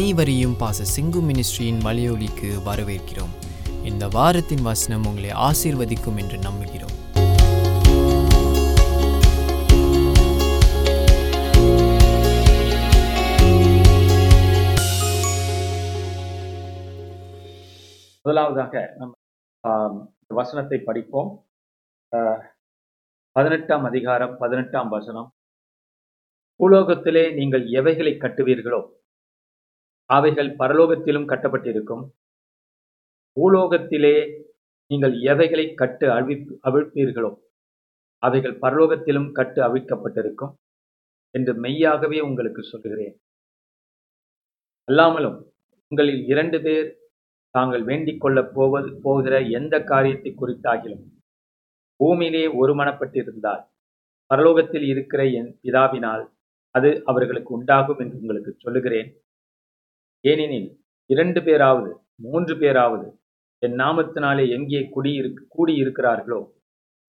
அனைவரையும் பாச சிங்கு மினிஸ்ட்ரியின் மலையொலிக்கு வரவேற்கிறோம். இந்த வாரத்தின் வசனம் உங்களை ஆசீர்வதிக்கும் என்று நம்புகிறோம். முதலாவதாக நம்ம வசனத்தை படிப்போம். பதினெட்டாம் அதிகாரம் பதினெட்டாம் வசனம். பூலோகத்திலே நீங்கள் எவைகளை கட்டுவீர்களோ அவைகள் பரலோகத்திலும் கட்டப்பட்டிருக்கும். பூலோகத்திலே நீங்கள் எவைகளை கட்டு அழி அவிழ்ப்பீர்களோ அவைகள் பரலோகத்திலும் கட்டு அவிழ்க்கப்பட்டிருக்கும் என்று மெய்யாகவே உங்களுக்கு சொல்லுகிறேன். அல்லாமலும் உங்களில் இரண்டு பேர் தாங்கள் வேண்டிக் கொள்ளப் போவது போகிற எந்த காரியத்தை குறித்தாகிலும் பூமியிலே ஒருமனப்பட்டிருந்தால் பரலோகத்தில் இருக்கிற என் பிதாவினால் அது அவர்களுக்கு உண்டாகும் என்று உங்களுக்கு சொல்லுகிறேன். ஏனெனில் இரண்டு பேராவது மூன்று பேராவது என் நாமத்தினாலே எங்கே குடியிரு கூடியிருக்கிறார்களோ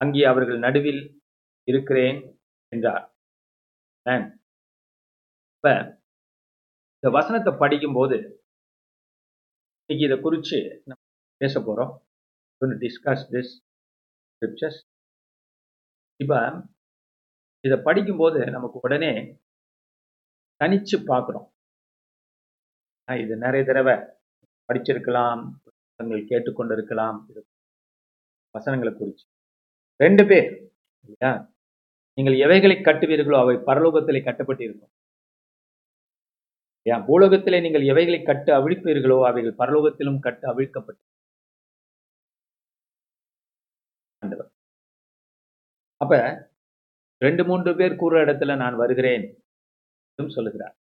அங்கே அவர்கள் நடுவில் இருக்கிறேன் என்றார். இப்ப இந்த வசனத்தை படிக்கும்போது இன்னைக்கு இதை குறித்து நம்ம பேச போகிறோம் டிஸ்கஸ் திஸ் ஸ்கிரிப்சர்ஸ் இப்போ இதை படிக்கும்போது நமக்கு உடனே தனிச்சு பார்க்குறோம். இது நிறைய தடவை படிச்சிருக்கலாம் புத்தகங்கள் கேட்டுக்கொண்டு வசனங்களை குறித்து ரெண்டு பேர் இல்லையா? நீங்கள் எவைகளை கட்டுவீர்களோ அவை பரலோகத்திலே கட்டப்பட்டிருக்கும். ஏன்? பூலோகத்திலே நீங்கள் எவைகளை கட்டு அவிழ்ப்பீர்களோ அவைகள் பரலோகத்திலும் கட்டு அவிழ்க்கப்பட்டு. அப்ப ரெண்டு மூன்று பேர் கூறுற இடத்துல நான் வருகிறேன். என்றும் சொல்லுகிறார்.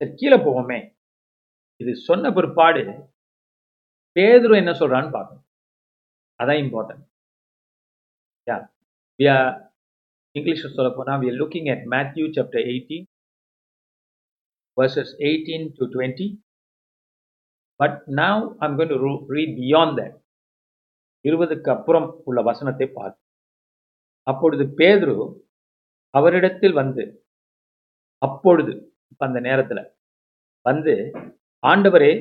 சரி, கீழே போவோமே இது சொன்ன பிற்பாடு பேதுரு என்ன சொல்றான்னு பார்க்கணும் அதான் இம்பார்ட்டன்ட் யா இங்கிலீஷில் சொல்ல போனால் we are looking at Matthew chapter 18 verses 18 to 20. But now I'm going to ro- read beyond that. இருபதுக்கு அப்புறம் உள்ள வசனத்தை பார்த்து அப்பொழுது பேதுரு அவரிடத்தில் வந்து அப்பொழுது இப்போ அந்த நேரத்தில் வந்து ஆண்டவரே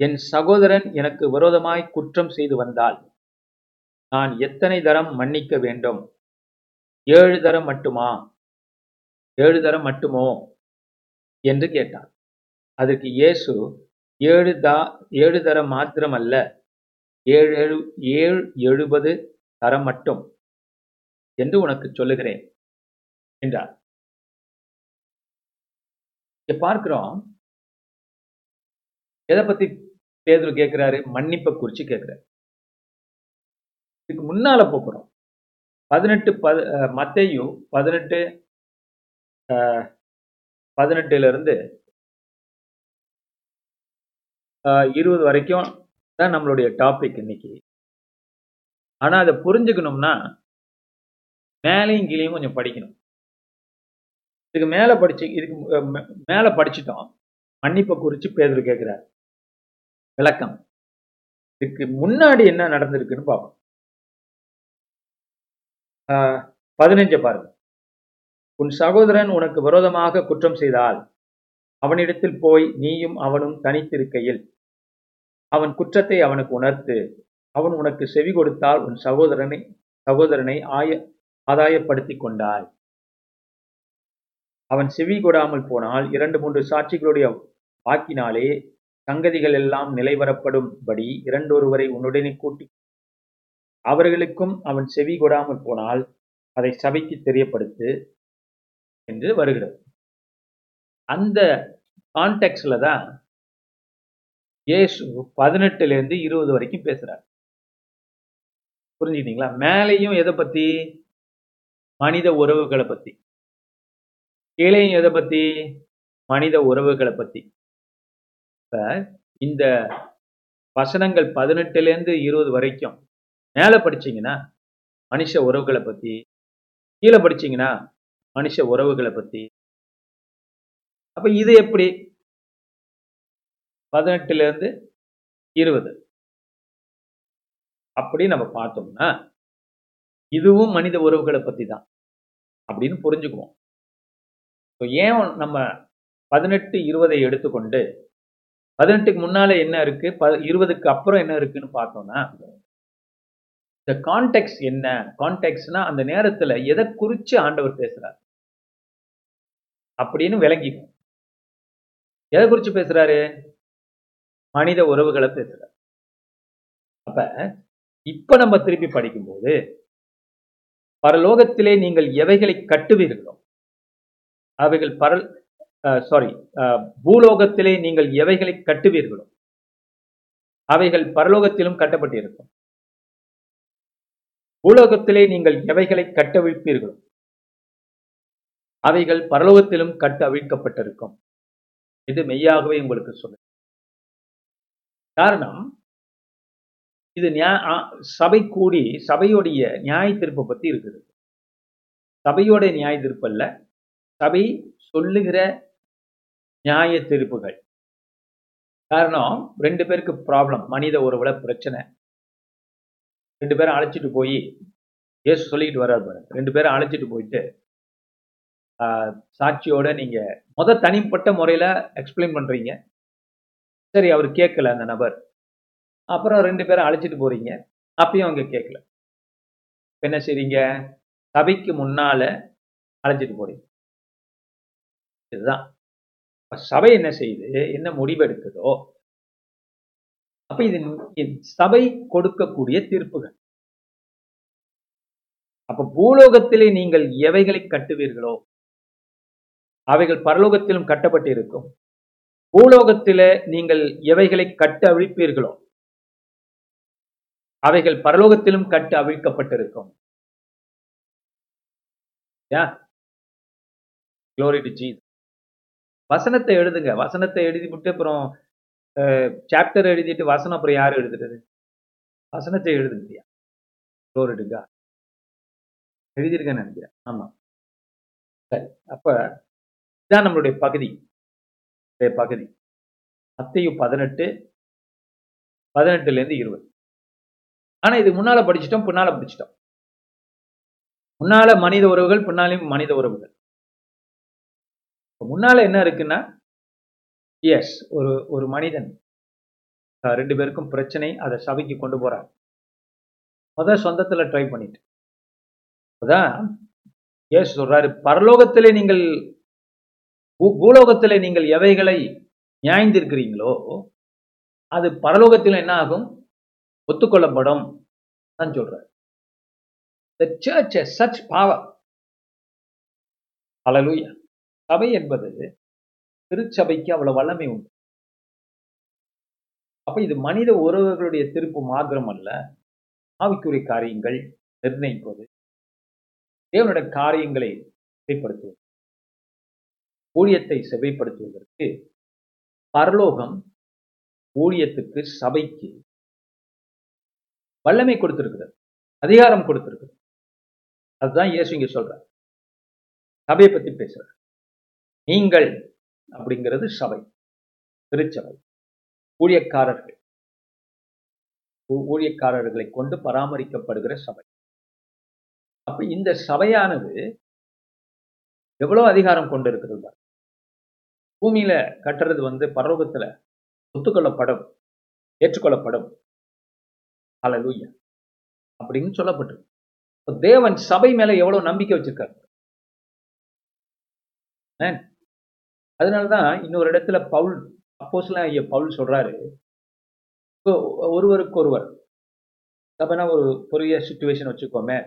என் சகோதரன் எனக்கு விரோதமாய் குற்றம் செய்து வந்தால் நான் எத்தனை தரம் மன்னிக்க வேண்டும்? ஏழு தரம் மட்டுமா? ஏழு தரம் மட்டுமோ? என்று கேட்டார் அதற்கு இயேசு ஏழு தா ஏழு தரம் மாத்திரம் அல்ல ஏழு எழு ஏழு எழுபது தரம் மட்டும் என்று உனக்கு சொல்லுகிறேன் என்றார். பார்க்கிறோம் எதை பத்தி பேதுரு கேட்கிறாரு மன்னிப்பை குறிச்சு கேட்கிறாரு இதுக்கு முன்னால போகிறோம் பதினெட்டு பத மத்தையும் பதினெட்டு அஹ், பதினெட்டுல இருந்து இருபது வரைக்கும் தான் நம்மளுடைய டாபிக் இன்னைக்கு. ஆனா அதை புரிஞ்சுக்கணும்னா மேலையும் கீழையும் கொஞ்சம் படிக்கணும். இதுக்கு மேல படிச்சு இதுக்கு மேல படிச்சுட்டோம். மன்னிப்பை குறிச்சு பேதர் கேட்கிறாரு விளக்கம். இதுக்கு முன்னாடி என்ன நடந்திருக்குன்னு பார்ப்போம். ஆஹ், பாருங்க. உன் சகோதரன் உனக்கு விரோதமாக குற்றம் செய்தால் அவனிடத்தில் போய் நீயும் அவனும் தனித்திருக்கையில். அவன் குற்றத்தை அவனுக்கு உணர்த்து அவன் உனக்கு செவி கொடுத்தால் உன் சகோதரனை சகோதரனை ஆய ஆதாயப்படுத்திக் கொண்டாய். அவன் செவி கொடாமல் போனால் இரண்டு மூன்று சாட்சிகளுடைய வாக்கினாலே சங்கதிகள் எல்லாம் நிலைவரப்படும்படி இரண்டொருவரை உன்னுடனே கூட்டி அவர்களுக்கும் அவன் செவி கொடாமல் போனால் அதை சபைக்கு தெரியப்படுத்து என்று வருகிறது. அந்த கான்டெக்ட்ல தான் ஏசு பதினெட்டுல இருந்து இருபது வரைக்கும் பேசுகிறார் புரிஞ்சுக்கிட்டீங்களா? மேலேயும் எதை பற்றி மனித உறவுகளை பற்றி கீழேயும் எதை பற்றி மனித உறவுகளை பற்றி இப்ப இந்த வசனங்கள் பதினெட்டுல இருந்து இருபது வரைக்கும் மேல படிச்சிங்கன்னா மனுஷ உறவுகளை பத்தி கீழே படிச்சீங்கன்னா மனுஷ உறவுகளை பத்தி. அப்ப இது எப்படி? பதினெட்டுல இருந்து இருபது. அப்படி நம்ம பார்த்தோம்னா இதுவும் மனித உறவுகளை பற்றி தான் அப்படின்னு புரிஞ்சுக்குவோம். இப்போ ஏன் நம்ம பதினெட்டு இருபதை எடுத்துக்கொண்டு பதினெட்டுக்கு முன்னால என்ன இருக்கு? ப- இருபதுக்கு அப்புறம் என்ன இருக்குன்னு பார்த்தோம்னா இந்த கான்டெக்ட் என்ன? கான்டெக்ட்னா அந்த நேரத்துல எதை குறிச்சு ஆண்டவர் பேசுறாரு. அப்படின்னு விளங்கிக்கும். எதை குறிச்சு பேசுறாரு? மனித உறவுகளை பேசுறாரு. அப்ப இப்ப நம்ம திருப்பி படிக்கும்போது பரலோகத்திலே நீங்கள் எவைகளை கட்டுவீர்களோ அவைகள் பரல் சாரி பூலோகத்திலே நீங்கள் எவைகளை கட்டுவீர்களோ அவைகள் பரலோகத்திலும் கட்டப்பட்டிருக்கும். பூலோகத்திலே நீங்கள் எவைகளை கட்டவிழ்ப்பீர்களோ அவைகள் பரலோகத்திலும் கட்ட அவிழ்க்கப்பட்டிருக்கும் இது மெய்யாகவே உங்களுக்கு சொல்ல காரணம் இது நியா- சபை கூடி சபையுடைய நியாய தீர்ப்பை பத்தி இருக்குது. சபையோட நியாய தீர்ப்பு அல்ல சபை சொல்லுகிற நியாய தீர்ப்புகள் காரணம் ரெண்டு பேருக்கு ப்ராப்ளம் மனித உறவுல பிரச்சனை. ரெண்டு பேரும் அழைச்சிட்டு போய் இயேசு சொல்லிக்கிட்டு வர்றாரு பாருங்க. ரெண்டு பேரும் அழைச்சிட்டு போயிட்டு சாட்சியோட நீங்க முத தனிப்பட்ட முறையில எக்ஸ்பிளைன் பண்றீங்க. சரி அவர் கேட்கல அந்த நபர். அப்புறம் ரெண்டு பேரும் அழைச்சிட்டு போறீங்க. அப்பயும் அவங்க கேட்கல என்ன செய்றீங்க? சபைக்கு முன்னால அழைச்சிட்டு போறீங்க. இதுதான். சபை என்ன செய்யுது என்ன முடிவெடுக்குதோ அப்ப இது சபை கொடுக்கக்கூடிய தீர்ப்புகள். அப்ப பூலோகத்திலே நீங்கள் எவைகளை கட்டுவீர்களோ அவைகள் பரலோகத்திலும் கட்டப்பட்டிருக்கும். பூலோகத்தில நீங்கள் எவைகளை கட்டு அழிப்பீர்களோ அவைகள் பரலோகத்திலும் கட்டு அவிழ்க்கப்பட்டிருக்கும். Glory to வசனத்தை எழுதுங்க. வசனத்தை எழுதிவிட்டு அப்புறம் சாப்டர் எழுதிட்டு வசனம் அப்புறம் யார் எழுதுறது? வசனத்தை எழுதுங்கய்யா. Glory to எழுதியிருக்கேன்னு நினைக்கிறேன். ஆமா. சரி. அப்ப இதான் நம்மளுடைய பகுதி. பகுதி. அத்தையும் பதினெட்டு பதினெட்டுல இருந்து இருபது. ஆனா இது முன்னால படிச்சிட்டோம் பின்னால் படிச்சிட்டோம் முன்னால மனித உறவுகள் பின்னாலையும் மனித உறவுகள். முன்னால என்ன இருக்குன்னா எஸ் ஒரு ஒரு மனிதன் ரெண்டு பேருக்கும் பிரச்சனை அதை சபைக்கு கொண்டு போறார் முதல் சொந்தத்துல ட்ரை பண்ணிட்டு. அதான் எஸ் சொல்றாரு பரலோகத்திலே நீங்கள் பூ- பூலோகத்திலே நீங்கள் எவைகளை நியாய்ந்திருக்கிறீங்களோ அது பரலோகத்தில் என்ன ஆகும்? ஒத்துக்கொள்ளப்படும். தான் சொல்றாரு. The church has such power. Hallelujah. சபை என்பது திருச்சபைக்கு அவ்வளவு வல்லமை உண்டு. அப்ப இது மனித உறவுகளுடைய திருப்பு மாத்திரம் அல்ல ஆவிக்குரிய காரியங்கள் நிர்ணயிப்பது தேவனுடைய காரியங்களை செவைப்படுத்துவது ஊழியத்தை செவைப்படுத்துவதற்கு பரலோகம் ஊழியத்துக்கு சபைக்கு வல்லமை கொடுத்திருக்கிறது அதிகாரம் கொடுத்திருக்கிறது. அதுதான் இயேசு இங்க சொல்றார். சபையை பத்தி பேசுறார். நீங்கள் அப்படிங்கிறது சபை திருச்சபை ஊழியக்காரர்கள். ஊழியக்காரர்களை கொண்டு பராமரிக்கப்படுகிற சபை. அப்ப இந்த சபையானது எவ்வளவு அதிகாரம் கொண்டு இருக்கிறது பூமியில கட்டுறது வந்து பரலோகத்துல ஒத்துக்கொள்ளப்படும் ஏற்றுக்கொள்ளப்படும். அலலூயா அப்படின்னு சொல்லப்பட்டிருக்கு. தேவன் சபை மேல எவ்வளவு நம்பிக்கை வச்சிருக்காரு? அதனால தான் இன்னொரு இடத்துல பவுல் அப்போஸ்லாம் ஐயா பவுல் சொல்கிறாரு ஒருவருக்கு ஒருவர் அப்படின்னா ஒரு பெரிய சுச்சுவேஷன் வச்சுக்கோமே.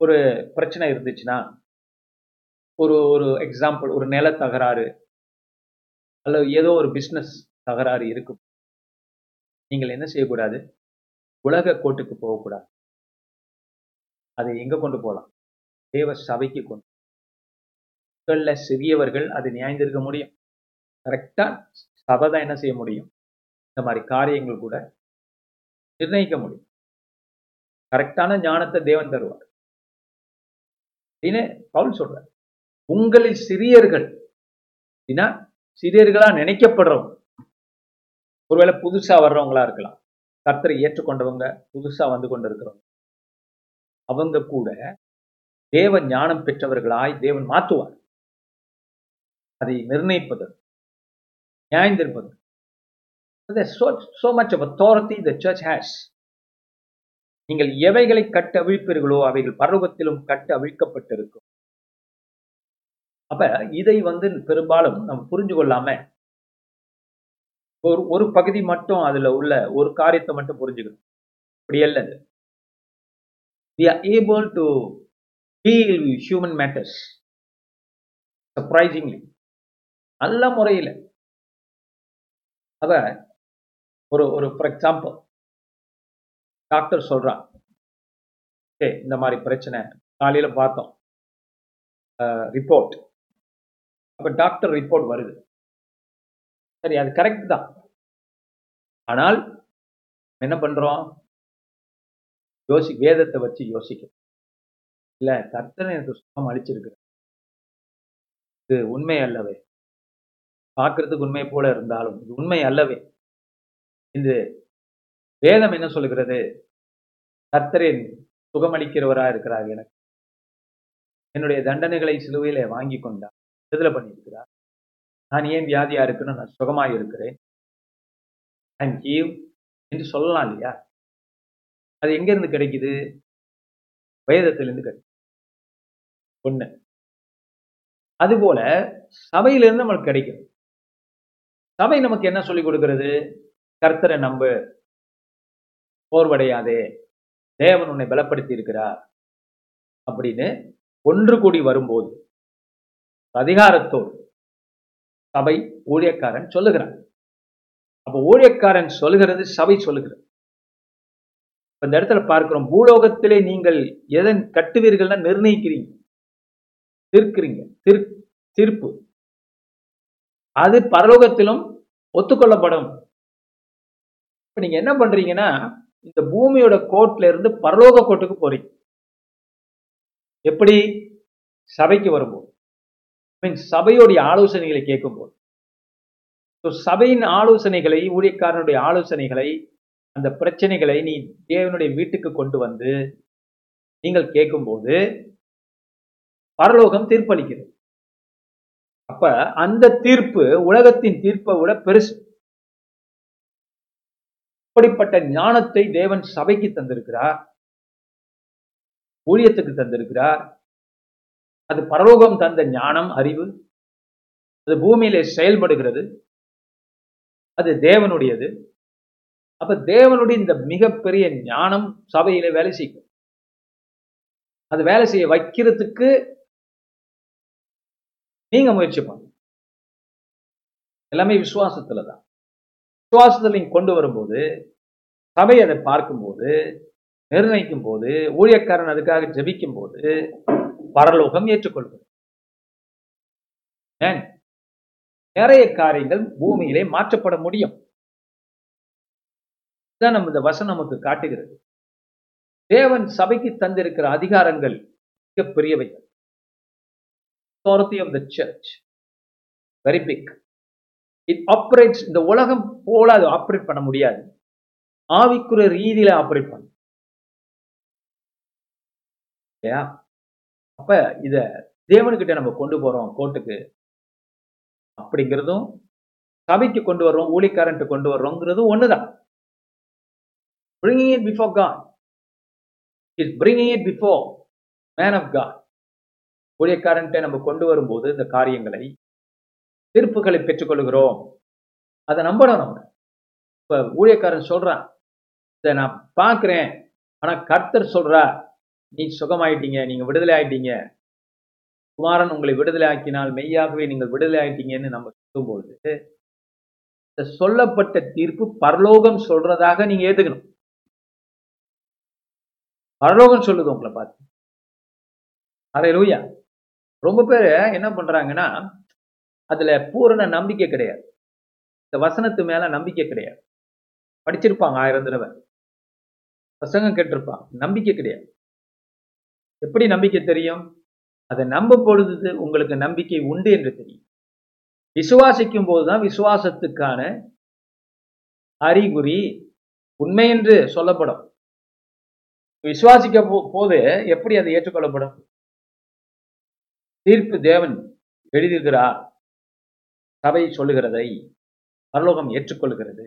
ஒரு பிரச்சனை இருந்துச்சுன்னா ஒரு ஒரு எக்ஸாம்பிள் ஒரு நில தகராறு அல்லது ஏதோ ஒரு பிஸ்னஸ் தகராறு இருக்கும். நீங்கள் என்ன செய்யக்கூடாது? உலக கோட்டுக்கு போகக்கூடாது. அதை எங்கே கொண்டு போகலாம்? தேவ சபைக்கு கொண்டு மக்களில் சிறியவர்கள் அது நியாய்ந்திருக்க முடியும். கரெக்டா சபை தான் என்ன செய்ய முடியும்? இந்த மாதிரி காரியங்கள் கூட நிர்ணயிக்க முடியும். கரெக்டான ஞானத்தை தேவன் தருவார். அப்படின்னு பவுல் சொல்றார். உங்களில் சிறியர்கள் அப்படின்னா சிறியர்களா நினைக்கப்படுறவங்க ஒருவேளை புதுசா வர்றவங்களா இருக்கலாம். கர்த்தரை ஏற்றுக்கொண்டவங்க புதுசா வந்து கொண்டு இருக்கிறவங்க அவங்க கூட தேவ ஞானம் பெற்றவர்களாய் தேவன் மாற்றுவார் அதை நிர்ணயிப்பதற்கு நியாயந்திருப்பது There's so, so much of authority the church has. நீங்கள் எவைகளை கட்ட அவிழ்ப்பீர்களோ அவைகள் பரலோகத்திலும் கட்ட அவிழ்க்கப்பட்டிருக்கும் அப்ப இதை வந்து பெரும்பாலும் நம்ம புரிஞ்சு கொள்ளாம ஒரு ஒரு பகுதி மட்டும் அதுல உள்ள ஒரு காரியத்தை மட்டும் புரிஞ்சுக்கணும் அப்படி அல்ல அது. we are able to human matters surprisingly நல்ல முறையில். அவ ஒரு ஒரு ஃபார் எக்ஸாம்பிள் டாக்டர் சொல்றான். ஓகே இந்த மாதிரி பிரச்சனை காலையில் பார்த்தோம். ரிப்போர்ட் அப்போ டாக்டர் ரிப்போர்ட் வருது. சரி அது கரெக்ட் தான். ஆனால் என்ன பண்றோம்? யோசி வேதத்தை வச்சு யோசிக்கிறோம். இல்லை கர்த்தனை எனக்கு சுத்தம் அளிச்சிருக்கிறார் இது உண்மை அல்லவே. பார்க்கறதுக்கு உண்மை போல இருந்தாலும் இது உண்மை அல்லவே. இந்த வேதம் என்ன சொல்கிறது கர்த்தரின் சுகமளிக்கிறவரா இருக்கிறார் எனக்கு என்னுடைய தண்டனைகளை சிலுவையில வாங்கி கொண்டார் விடுதலை பண்ணியிருக்கிறார். நான் ஏன் வியாதியா இருக்குன்னு நான் சுகமாக இருக்கிறேன். ஐம் ஹீவ் என்று சொல்லலாம் இல்லையா? அது எங்கேருந்து கிடைக்குது? வேதத்திலிருந்து கிடைக்குது. ஒன்று அதுபோல சபையிலிருந்து நம்மளுக்கு கிடைக்கும். சபை நமக்கு என்ன சொல்லி கொடுக்கிறது? கர்த்தரை நம்பு. போர்வடையாதே. தேவன் உன்னை பலப்படுத்தி இருக்கிறார் அப்படின்னு ஒன்று கூடி வரும்போது அதிகாரத்தோடு சபை ஊழியக்காரன் சொல்லுகிறான். அப்போ ஊழியக்காரன் சொல்லுகிறது சபை சொல்லுகிறது. இந்த இடத்துல பார்க்கிறோம் பூலோகத்திலே நீங்கள் எதன் கட்டுவீர்கள்னா நிர்ணயிக்கிறீங்க. தீர்க்கிறீங்க. தீர்ப்பு. அது பரலோகத்திலும் ஒத்துக்கொள்ளப்படும். இப்ப நீங்க என்ன பண்றீங்கன்னா இந்த பூமியோட கோட்ல இருந்து பரலோக கோட்டுக்கு போறீங்க. எப்படி? சபைக்கு வரும்போது. மீன்ஸ் சபையோடைய ஆலோசனைகளை கேட்கும்போது. ஸோ சபையின் ஆலோசனைகளை ஊழியக்காரனுடைய ஆலோசனைகளை அந்த பிரச்சனைகளை நீ தேவனுடைய வீட்டுக்கு கொண்டு வந்து நீங்கள் கேட்கும்போது பரலோகம் தீர்ப்பளிக்கிறது. அப்ப அந்த தீர்ப்பு உலகத்தின் தீர்ப்பை விட பெருசு. அப்படிப்பட்ட ஞானத்தை தேவன் சபைக்கு தந்திருக்கிறார். ஊழியத்துக்கு தந்திருக்கிறார். அது பரலோகம் தந்த ஞானம் அறிவு. அது பூமியிலே செயல்படுகிறது. அது தேவனுடையது. அப்ப தேவனுடைய இந்த மிகப்பெரிய ஞானம் சபையில வேலை செய்யும். அது வேலை செய்ய வைக்கிறதுக்கு நீங்க முயற்சி பண்ணுங்க. எல்லாமே விசுவாசத்துல தான் விசுவாசத்தில் நீங்க கொண்டு வரும்போது சபை அதை பார்க்கும்போது நிர்ணயிக்கும் போது ஊழியக்காரன் அதுக்காக ஜெபிக்கும் போது பரலோகம் ஏற்றுக்கொள்கிறது. ஏன்? நிறைய காரியங்கள் பூமியிலே மாற்றப்பட முடியும். இதான் நம்ம இந்த வசனம் நமக்கு காட்டுகிறது. தேவன் சபைக்கு தந்திருக்கிற அதிகாரங்கள் மிக பெரியவைகள் authority of the church. Very big. It operates இந்த உலகம் போல அது ஆப்ரேட் பண்ண முடியாது. ஆவிக்குற ரீதியில ஆப்ரேட் பண்ணும். இல்லையா? அப்ப இத தேவனுக்கிட்ட நம்ம கொண்டு போறோம் கோர்ட்டுக்கு. அப்படிங்கிறதும் சபைக்கு கொண்டு வர்றோம் ஊழிக்காரன்ட்டு கொண்டு வர்றோங்கிறதும் ஒண்ணுதான். Bringing it before God. Is bringing it before man ஊழியக்காரன்ட்ட நம்ம கொண்டு வரும்போது இந்த காரியங்களை தீர்ப்புகளை பெற்றுக்கொள்கிறோம். அதை நம்பணும் நம்ம. இப்ப ஊழியக்காரன் சொல்றான் இதை நான் பார்க்குறேன் ஆனா கர்த்தர் சொல்றா நீ சுகமாயிட்டீங்க நீங்க விடுதலை ஆயிட்டீங்க. குமாரன் உங்களை விடுதலை ஆக்கினால் மெய்யாகவே நீங்கள் விடுதலை ஆயிட்டீங்கன்னு நம்ம சொல்லும்பொழுது இந்த சொல்லப்பட்ட தீர்ப்பு பரலோகம் சொல்றதாக நீங்க ஏத்துக்கணும். பரலோகம் சொல்லுது உங்களை பார்த்து. அரை லூயா ரொம்ப பேர் என்ன பண்றாங்கன்னா அதுல பூரண நம்பிக்கை கிடையாது. இந்த வசனத்து மேல நம்பிக்கை கிடையாது. படிச்சிருப்பாங்க ஆயிரம் தடவை. பிரசங்கம் கேட்டிருப்பாங்க நம்பிக்கை கிடையாது. எப்படி நம்பிக்கை தெரியும்? அதை நம்ப பொழுது உங்களுக்கு நம்பிக்கை உண்டு என்று தெரியும். விசுவாசிக்கும் போதுதான் விசுவாசத்துக்கான அறிகுறி உண்மை என்று சொல்லப்படும். விசுவாசிக்க போது எப்படி அது ஏற்றுக்கொள்ளப்படும்? தீர்ப்பு தேவன் எழுதுகிறார். சபை சொல்லுகிறதை பரலோகம் ஏற்றுக்கொள்கிறது.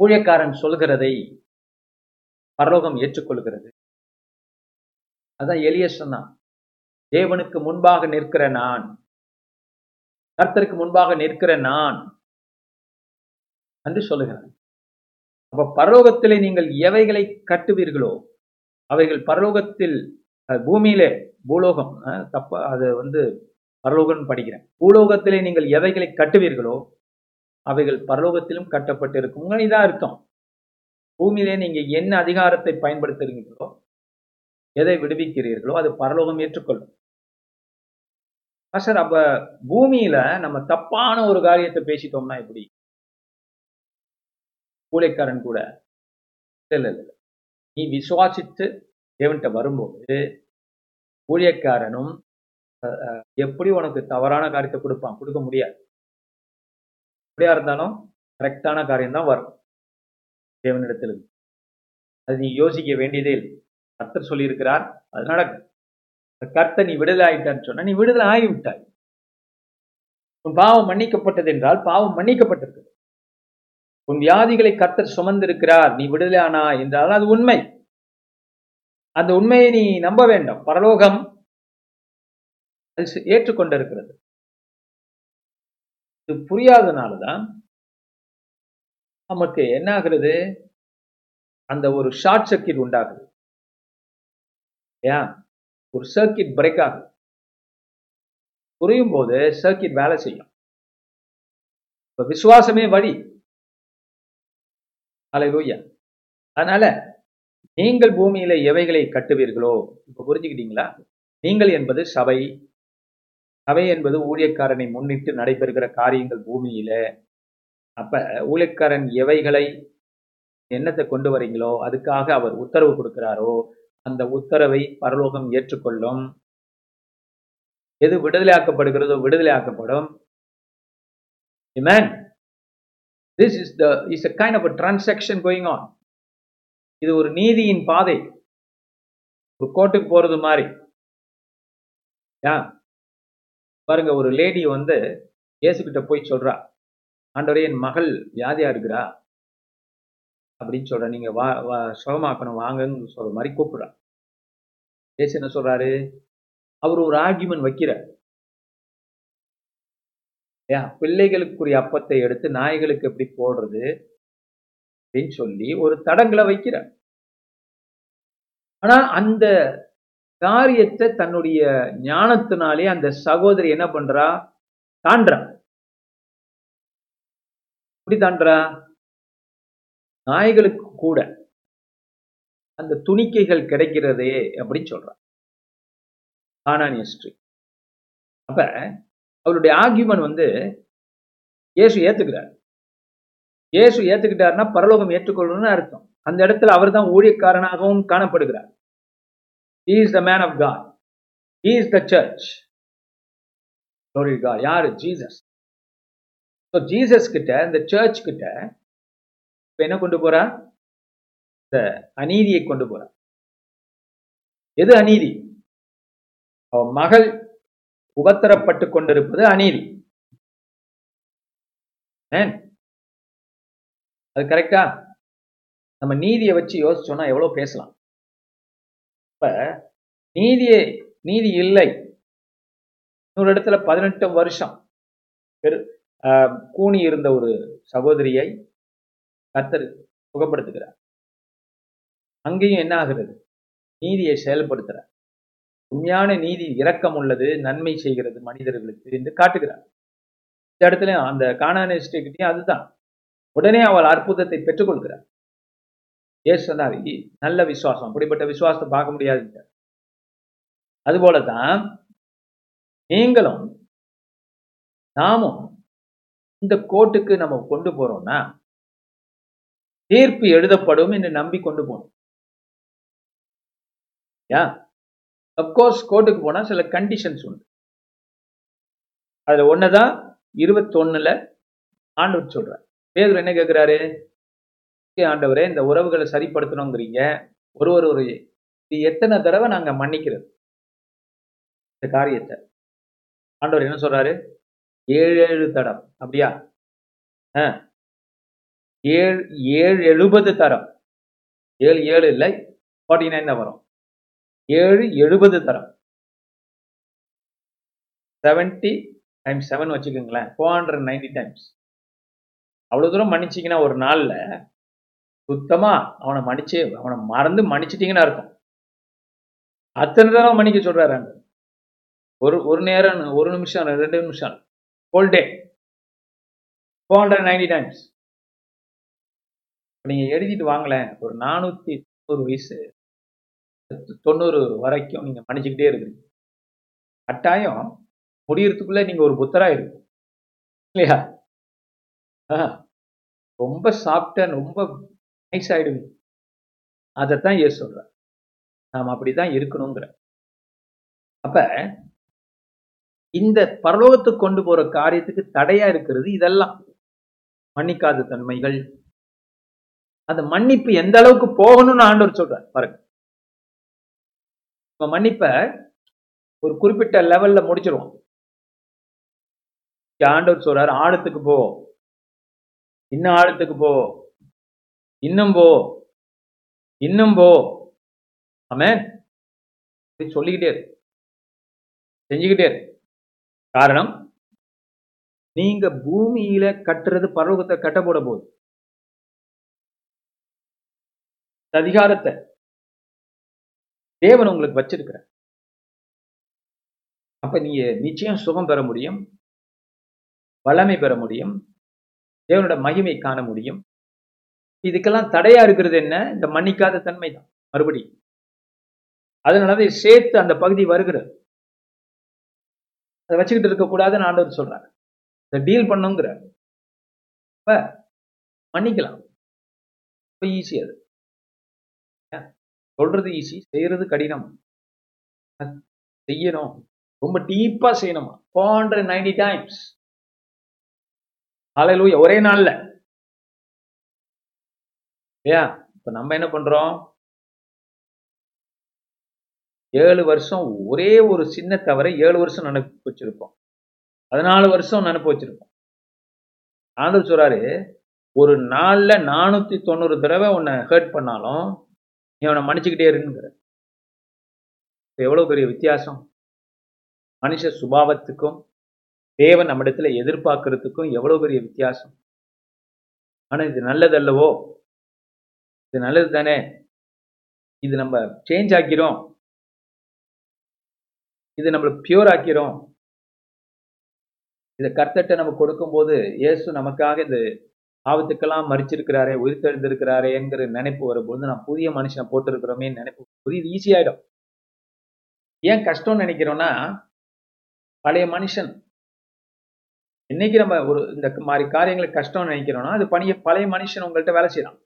ஊழியக்காரன் சொல்கிறதை பரலோகம் ஏற்றுக்கொள்கிறது. அதான் எளிய சொன்னான் தேவனுக்கு முன்பாக நிற்கிற நான் கர்த்தருக்கு முன்பாக நிற்கிற நான் என்று சொல்லுகிறான். அப்ப பரலோகத்திலே நீங்கள் எவைகளை கட்டுவீர்களோ அவைகள் பரலோகத்தில் பூமியிலே பூலோகம் அஹ், தப்பா அது வந்து பரலோகம் படிக்கிறேன். பூலோகத்திலே நீங்கள் எவைகளை கட்டுவீர்களோ அவைகள் பரலோகத்திலும் கட்டப்பட்டு இருக்கும் இதான் அர்த்தம். பூமியிலே நீங்க என்ன அதிகாரத்தை பயன்படுத்துகிறீர்களோ எதை விடுவிக்கிறீர்களோ அது பரலோகம் ஏற்றுக்கொள்ளும். சார் அப்ப பூமியில நம்ம தப்பான ஒரு காரியத்தை பேசிட்டோம்னா எப்படி? கூலைக்காரன் கூட இல்லை இல்லை. நீ விசுவாசித்து தேவன்கிட்ட வரும்போது ஊழியக்காரனும் அஹ், எப்படி உனக்கு தவறான காரியத்தை கொடுப்பான்? கொடுக்க முடியாது. எப்படியா இருந்தாலும் கரெக்டான காரியம் தான் வரும். தேவனிடத்தில் அது நீ யோசிக்க வேண்டியதே இல்லை. கர்த்தர் சொல்லியிருக்கிறார் அது நடக்கும் கர்த்தர் நீ விடுதலை ஆயிட்டான்னு சொன்னா நீ விடுதலை ஆகிவிட்டாய். உன் பாவம் மன்னிக்கப்பட்டது என்றால் பாவம் மன்னிக்கப்பட்டிருக்கு உன் வியாதிகளை கர்த்தர் சுமந்திருக்கிறார். நீ விடுதலை ஆனா என்றால் அது உண்மை. அந்த உண்மையை நீ நம்ப வேண்டும். பரலோகம் அது ஏற்றுக்கொண்டிருக்கிறது. இது புரியாதனால தான் நமக்கு என்ன ஆகுறது அந்த ஒரு ஷார்ட் சர்க்கிட் உண்டாகுது. ஏன் ஒரு சர்க்கிட் பிரேக் ஆகுது. புரியும் போது சர்க்கிட் வேலை செய்யும். இப்போ விசுவாசமே வழி. அலையூயா அதனால நீங்கள் பூமியில எவைகளை கட்டுவீர்களோ இப்ப புரிஞ்சுக்கிட்டீங்களா? நீங்கள் என்பது சபை. சபை என்பது ஊழியக்காரனை முன்னிட்டு நடைபெறுகிற காரியங்கள் பூமியில. அப்ப ஊழியக்காரன் எவைகளை என்னத்தை கொண்டு வரீங்களோ அதுக்காக அவர் உத்தரவு கொடுக்கிறாரோ அந்த உத்தரவை பரலோகம் ஏற்றுக்கொள்ளும். எது விடுதலையாக்கப்படுகிறதோ விடுதலையாக்கப்படும் Amen. This is the is a kind of a transaction going on. இது ஒரு நீதியின் பாதை. ஒரு கோர்ட்டுக்கு போறது மாதிரி. யா? பாருங்க ஒரு லேடி வந்து இயேசுக்கிட்ட போய் சொல்றா ஆண்டவரே என் மகள் வியாதியா இருக்கிறா? அப்படின்னு சொல்ற. நீங்க வா வா சுகமாக்கணும் வாங்கன்னு சொல்ற மாதிரி கூப்பிடுறா. இயேசு என்ன சொல்றாரு? அவர் ஒரு ஆர்கியூமெண்ட் வைக்கிறார். ஏன் பிள்ளைகளுக்குரிய அப்பத்தை எடுத்து நாய்களுக்கு எப்படி போடுறது? அப்படின்னு சொல்லி ஒரு தடங்களை வைக்கிறார். ஆனா அந்த காரியத்தை தன்னுடைய ஞானத்தினாலே அந்த சகோதரி என்ன பண்றா? தாண்டா எப்படி தாண்டா நாய்களுக்கு கூட அந்த துணிக்கைகள் கிடைக்கிறதே அப்படின்னு சொல்றான் ஆனான் ஹிஸ்டரி அப்ப அவருடைய ஆர்கியூமெண்ட் வந்து இயேசு ஏத்துக்கிறார். இயேசு ஏத்துக்கிட்டாருன்னா பரலோகம் ஏற்றுக்கொள்ளணும்னு அர்த்தம். அந்த இடத்துல அவர் தான் ஊழியக்காரனாகவும் காணப்படுகிறார். He is the man of God he is the church யாரு? ஜீசஸ் ஸோ ஜீசஸ் கிட்ட இந்த சர்ச் கிட்ட இப்போ என்ன கொண்டு போறா? இந்த அநீதியை கொண்டு போறா. எது அநீதி? மகள் உபத்தரப்பட்டு கொண்டிருப்பது அநீதி. ஏன்? அது கரெக்டா நம்ம நீதியை வச்சு யோசிச்சோம்னா எவ்வளவு பேசலாம். இப்ப நீதியை நீதி இல்லை. இன்னொரு இடத்துல பதினெட்டு வருஷம் பெரு கூணி கூனி இருந்த ஒரு சகோதரியை கத்தர் சுகப்படுத்துகிறார் அங்கேயும் என்ன ஆகிறது? நீதியை செயல்படுத்துகிறார் உண்மையான நீதி இரக்கம் உள்ளது நன்மை செய்கிறது மனிதர்களுக்கு என்று காட்டுகிறார். இந்த இடத்துல அந்த காணானிஸ்டிகிட்டையும் அதுதான். உடனே அவள் அற்புதத்தை பெற்றுக்கொள்கிறார் ஏசு சொன்னார் நல்ல விசுவாசம். அப்படிப்பட்ட விசுவாசத்தை பார்க்க முடியாது அதுபோலதான் நீங்களும் நாமும் இந்த கோர்ட்டுக்கு நம்ம கொண்டு போறோம்னா தீர்ப்பு எழுதப்படும் என்று நம்பி கொண்டு போகணும். யா? அப்கோர்ஸ் கோர்ட்டுக்கு போனா சில கண்டிஷன்ஸ் உண்டு. அதுல ஒண்ணுதான் இருபத்தொன்னுல ஆண்டவர் சொல்கிறார் பேதர் என்ன கேட்குறாரு ஆண்டவரே இந்த உறவுகளை சரிப்படுத்தணுங்கிறீங்க. ஒரு ஒரு ஒரு இது எத்தனை தடவை நாங்கள் மன்னிக்கிறது? இந்த காரியத்தை. ஆண்டவர் என்ன சொல்றாரு? ஏழு ஏழு தடம். அப்படியா? ஆ. ஏழு ஏழு எழுபது தரம் ஏழு ஏழு இல்லை ஃபார்ட்டி நைன் தான் வரும். ஏழு எழுபது தரம் செவன்டி டைம்ஸ் செவன் வச்சுக்கோங்களேன். ஃபோர் ஹண்ட்ரட் நைன்டி டைம்ஸ் அவ்வளோ தூரம் மன்னிச்சிங்கன்னா ஒரு நாளில் சுத்தமாக அவனை மன்னிச்சு அவனை மறந்து மன்னிச்சிட்டிங்கன்னா இருக்கும் அத்தனை தடவை மன்னிக்க சொல்றாரு அங்க. ஒரு ஒரு நேரம் ஒரு நிமிஷம் ரெண்டு நிமிஷம் whole day four hundred ninety times நீங்க எழுதிட்டு வாங்கலேன் ஒரு நானூத்தி தொண்ணூறு வயசு தொண்ணூறு வரைக்கும் நீங்க மன்னிச்சுக்கிட்டே இருக்கிறீங்க. கட்டாயம் முடியறதுக்குள்ளே நீங்க ஒரு புத்தரா இருக்கும் இல்லையா? ஆ, ரொம்ப சாஃப்ட்டா ரொம்ப நைஸ் ஆயிடுவீங்க அதைத்தான் ஏசு சொல்றார். நாம் அப்படிதான் இருக்கணுங்கிற அப்ப இந்த பரலோகத்துக்கு கொண்டு போற காரியத்துக்கு தடையா இருக்கிறது இதெல்லாம். மன்னிக்காத தன்மைகள். அந்த மன்னிப்பு எந்த அளவுக்கு போகணும்னு ஆண்டவர் சொல்றார். பாருங்க. நம்ம மன்னிப்ப ஒரு குறிப்பிட்ட லெவல்ல முடிச்சிருவோம். ஆண்டவர் சொல்றாரு ஆழத்துக்கு போ. இன்னும் ஆழத்துக்கு போ. இன்னும் போ. இன்னும் போ. ஆமென். சொல்லிக்கிட்டே இரு. செஞ்சுக்கிட்டே இரு. காரணம் நீங்க பூமியில கட்டுறது பரலோகத்தை கட்ட போட போது அதிகாரத்தை தேவன் உங்களுக்கு வச்சிருக்கிற அப்ப நீங்க நிச்சயம் சுகம் பெற முடியும் வளமை பெற முடியும் தேவனோட மகிமை காண முடியும். இதுக்கெல்லாம் தடையா இருக்கிறது என்ன? இந்த மன்னிக்காத தன்மை தான் மறுபடியும். அதனாலதான் சேர்த்து அந்த பகுதி வருகிறது. அதை வச்சுக்கிட்டு இருக்கக்கூடாதுன்னு ஆண்டவர் சொல்றாரு. இதை டீல் பண்ணுங்கிற இப்ப மன்னிக்கலாம். இப்ப ஈஸி அது. சொல்றது ஈஸி செய்யறது கடினம். செய்யணும். ரொம்ப டீப்பா செய்யணுமா? ஃபோர் ஹண்ட்ரட் நைன்டி டைம்ஸ் ஹalleluya ஒரே நாள்ல. இல்லையா? இப்ப நம்ம என்ன பண்றோம்? ஏழு வருஷம் ஒரே ஒரு சின்ன தவறை ஏழு வருஷம் நினைப்பு வச்சிருப்போம். பதினாலு வருஷம் நினைப்பு வச்சிருப்போம். ஆண்டவர் சொல்றாரு ஒரு நாள்ல நானூத்தி தொண்ணூறு தடவை உன்னை ஹர்ட் பண்ணாலும் நீ அவனை மன்னிச்சுக்கிட்டே இருங்கிற இப்ப எவ்வளவு பெரிய வித்தியாசம்? மனுஷ சுபாவத்துக்கும் தேவன் நம்மிடத்துல எதிர்பார்க்கறதுக்கும் எவ்வளவு பெரிய வித்தியாசம்? ஆனா இது நல்லதல்லவோ? இது நல்லது தானே இது நம்ம சேஞ்ச் ஆக்கிறோம். இது நம்மள பியூர் ஆக்கிறோம். இதை கர்த்தட்டை நம்ம கொடுக்கும்போது இயேசு நமக்காக இந்த ஆபத்துக்கெல்லாம் மறிச்சிருக்கிறாரே உயிர்த்தெழுந்திருக்கிறாரே என்கிற நினைப்பு வரும்போது நான் புதிய மனுஷனை போட்டிருக்கிறோமே நினைப்பு புதிய ஈஸியாயிடும் ஏன் கஷ்டம்னு நினைக்கிறோன்னா பழைய மனுஷன் இன்னைக்கு நம்ம ஒரு இந்த மாதிரி காரியங்களை கஷ்டம்னு நினைக்கிறோம்னா அது பணிய பழைய மனுஷன் உங்கள்கிட்ட வேலை செய்யறான்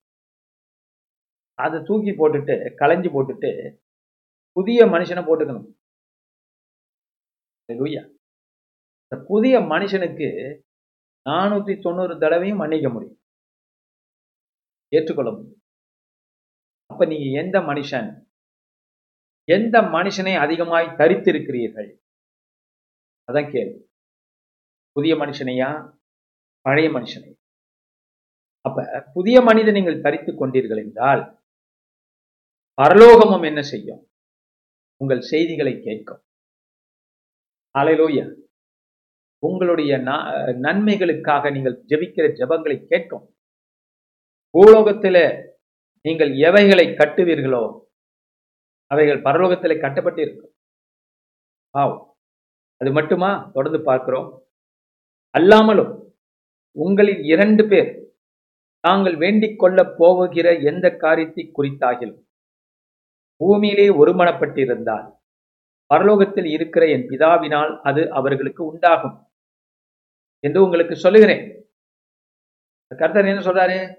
அதை தூக்கி போட்டுட்டு களைஞ்சு போட்டுட்டு புதிய மனுஷனை போட்டுக்கணும். இந்த புதிய மனுஷனுக்கு நானூத்தி தொண்ணூறு தடவையும் மன்னிக்க முடியும். ஏற்றுக்கொள்ள முடியும். அப்ப நீங்க எந்த மனுஷன்? எந்த மனுஷனை அதிகமாய் தரித்திருக்கிறீர்கள்? அதான் கேள்வி. புதிய மனுஷனையா? பழைய மனுஷனையா? அப்ப புதிய மனிதன் நீங்கள் தரித்து கொண்டீர்கள் என்றால் பரலோகமும் என்ன செய்யும்? உங்கள் செய்திகளை கேட்கும். அலையிலோயா உங்களுடைய நன்மைகளுக்காக நீங்கள் ஜெபிக்கிற ஜெபங்களை கேட்கும். பூலோகத்தில நீங்கள் எவைகளை கட்டுவீர்களோ அவைகள் பரலோகத்தில் கட்டப்பட்டிருக்கும். ஆவ் அது மட்டுமா? தொடர்ந்து பார்க்கிறோம். அல்லாமலும் உங்களில் இரண்டு பேர் தாங்கள் வேண்டிக் கொள்ளப் போகிற எந்த காரியத்தை குறித்தாகிலும் பூமியிலே ஒருமனப்பட்டிருந்தால் பரலோகத்தில் இருக்கிற என் பிதாவினால் அது அவர்களுக்கு உண்டாகும் என்று உங்களுக்கு சொல்லுகிறேன். கர்த்தர் என்ன சொல்றாரு?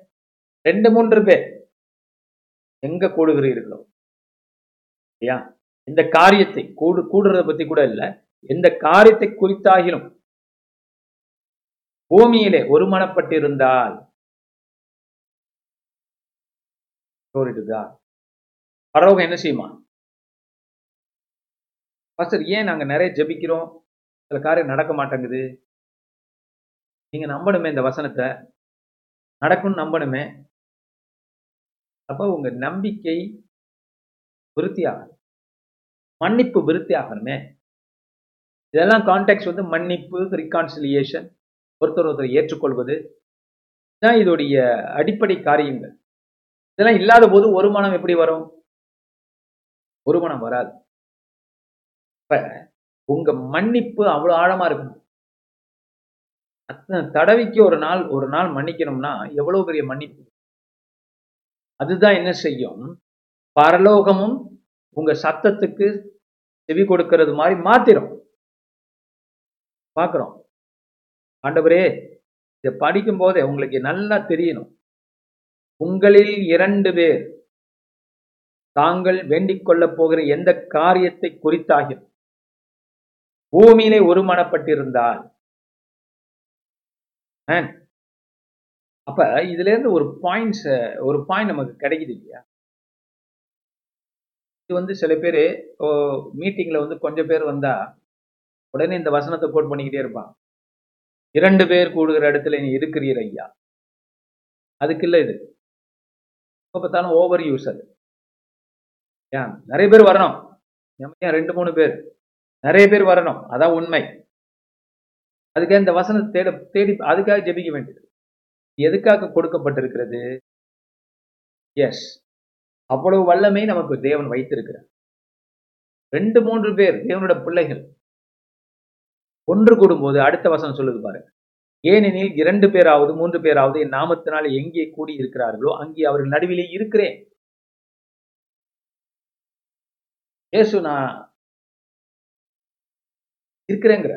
ரெண்டு மூன்று பேர் எங்க கூடுகிறீர்களோ? இல்லையா? இந்த காரியத்தை கூடு கூடுறதை பத்தி கூட இல்லை. எந்த காரியத்தை குறித்தாகிலும் பூமியிலே ஒருமனப்பட்டிருந்தால் Glory பரலோகம் என்ன செய்யுமா? பாஸ்டர் ஏன் நாங்கள் நிறைய ஜெபிக்கிறோம்? சில காரியம் நடக்க மாட்டேங்குது. நீங்க நம்பணுமே இந்த வசனத்தை. நடக்கும்னு நம்பணுமே. அப்போ உங்க நம்பிக்கை விருத்தி ஆகணும் மன்னிப்பு விருத்தி ஆகணுமே இதெல்லாம் கான்டாக்ட் வந்து மன்னிப்பு ரிகான்சிலியேஷன் ஒருத்தர் ஒருத்தர் ஏற்றுக்கொள்வது தான் இதோடைய அடிப்படை காரியங்கள். இதெல்லாம் இல்லாத போது ஒரு மனம் எப்படி வரும்? ஒரு மனம் வராது. இப்ப உங்க மன்னிப்பு அவ்வளவு ஆழமா இருக்கணும் அத்தனை தடவைக்கு ஒரு நாள் ஒரு நாள் மன்னிக்கணும்னா எவ்வளவு பெரிய மன்னிப்பு? அதுதான் என்ன செய்யும்? பரலோகமும் உங்க சத்தத்துக்கு செவி கொடுக்கிறது மாதிரி மாத்திரும். பார்க்குறோம். ஆண்டவரே இதை படிக்கும் போதே உங்களுக்கு நல்லா தெரியணும். உங்களில் இரண்டு பேர் தாங்கள் வேண்டிக் கொள்ளப் போகிற எந்த காரியத்தை குறித்தாகியும் பூமியிலே ஒருமனப்பட்டிருந்தால் அப்ப இதுல இருந்து ஒரு பாயிண்ட்ஸ் ஒரு பாயிண்ட் நமக்கு கிடைக்குது இல்லையா? இது வந்து சில பேர் மீட்டிங்ல வந்து கொஞ்சம் பேர் வந்தா உடனே இந்த வசனத்தை கோட் பண்ணிக்கிட்டே இருப்பான் இரண்டு பேர் கூடுகிற இடத்துல நீ இருக்கிறீர் ஐயா. அதுக்கு இல்லை இது. எப்போ பார்த்தாலும் ஓவர் யூஸ் அது. ஏன்? நிறைய பேர் வரணும். ஏன் ரெண்டு மூணு பேர்? நிறைய பேர் வரணும். அதான் உண்மை. அதுக்காக இந்த வசனத்தை தேட தேடி அதுக்காக ஜெபிக்க வேண்டியது. எதுக்காக கொடுக்கப்பட்டிருக்கிறது? எஸ் அவ்வளவு வல்லமை நமக்கு தேவன் வைத்திருக்கிறார். ரெண்டு மூன்று பேர் தேவனோட பிள்ளைகள். ஒன்று கூடும்போது அடுத்த வசனம் சொல்லுது பாருங்க. ஏனெனில் இரண்டு பேராவது மூன்று பேராவது என் நாமத்தினால் எங்கே கூடி இருக்கிறார்களோ அங்கே அவர்கள் நடுவிலே இருக்கிறேன். ஏசு நான் இருக்கிறேங்கிற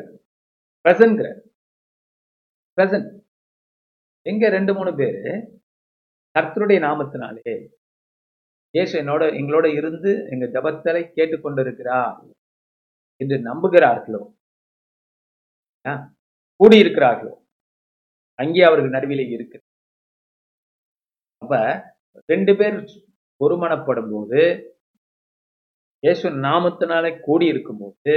பிரசன்கிற பிரசன்ட். எங்க ரெண்டு மூணு பேரு? கர்த்தருடைய நாமத்தினாலே. இயேசு என்னோட எங்களோட இருந்து எங்க ஜபத்தலை கேட்டுக்கொண்டிருக்கிறா என்று நம்புகிறார்களோ கூடியிருக்கிறார்களோ? அங்கே அவர்கள் நடுவிலே இருக்கு அப்ப ரெண்டு பேர் ஒருமனப்படும் போது இயேசு நாமத்தினாலே கூடியிருக்கும் போது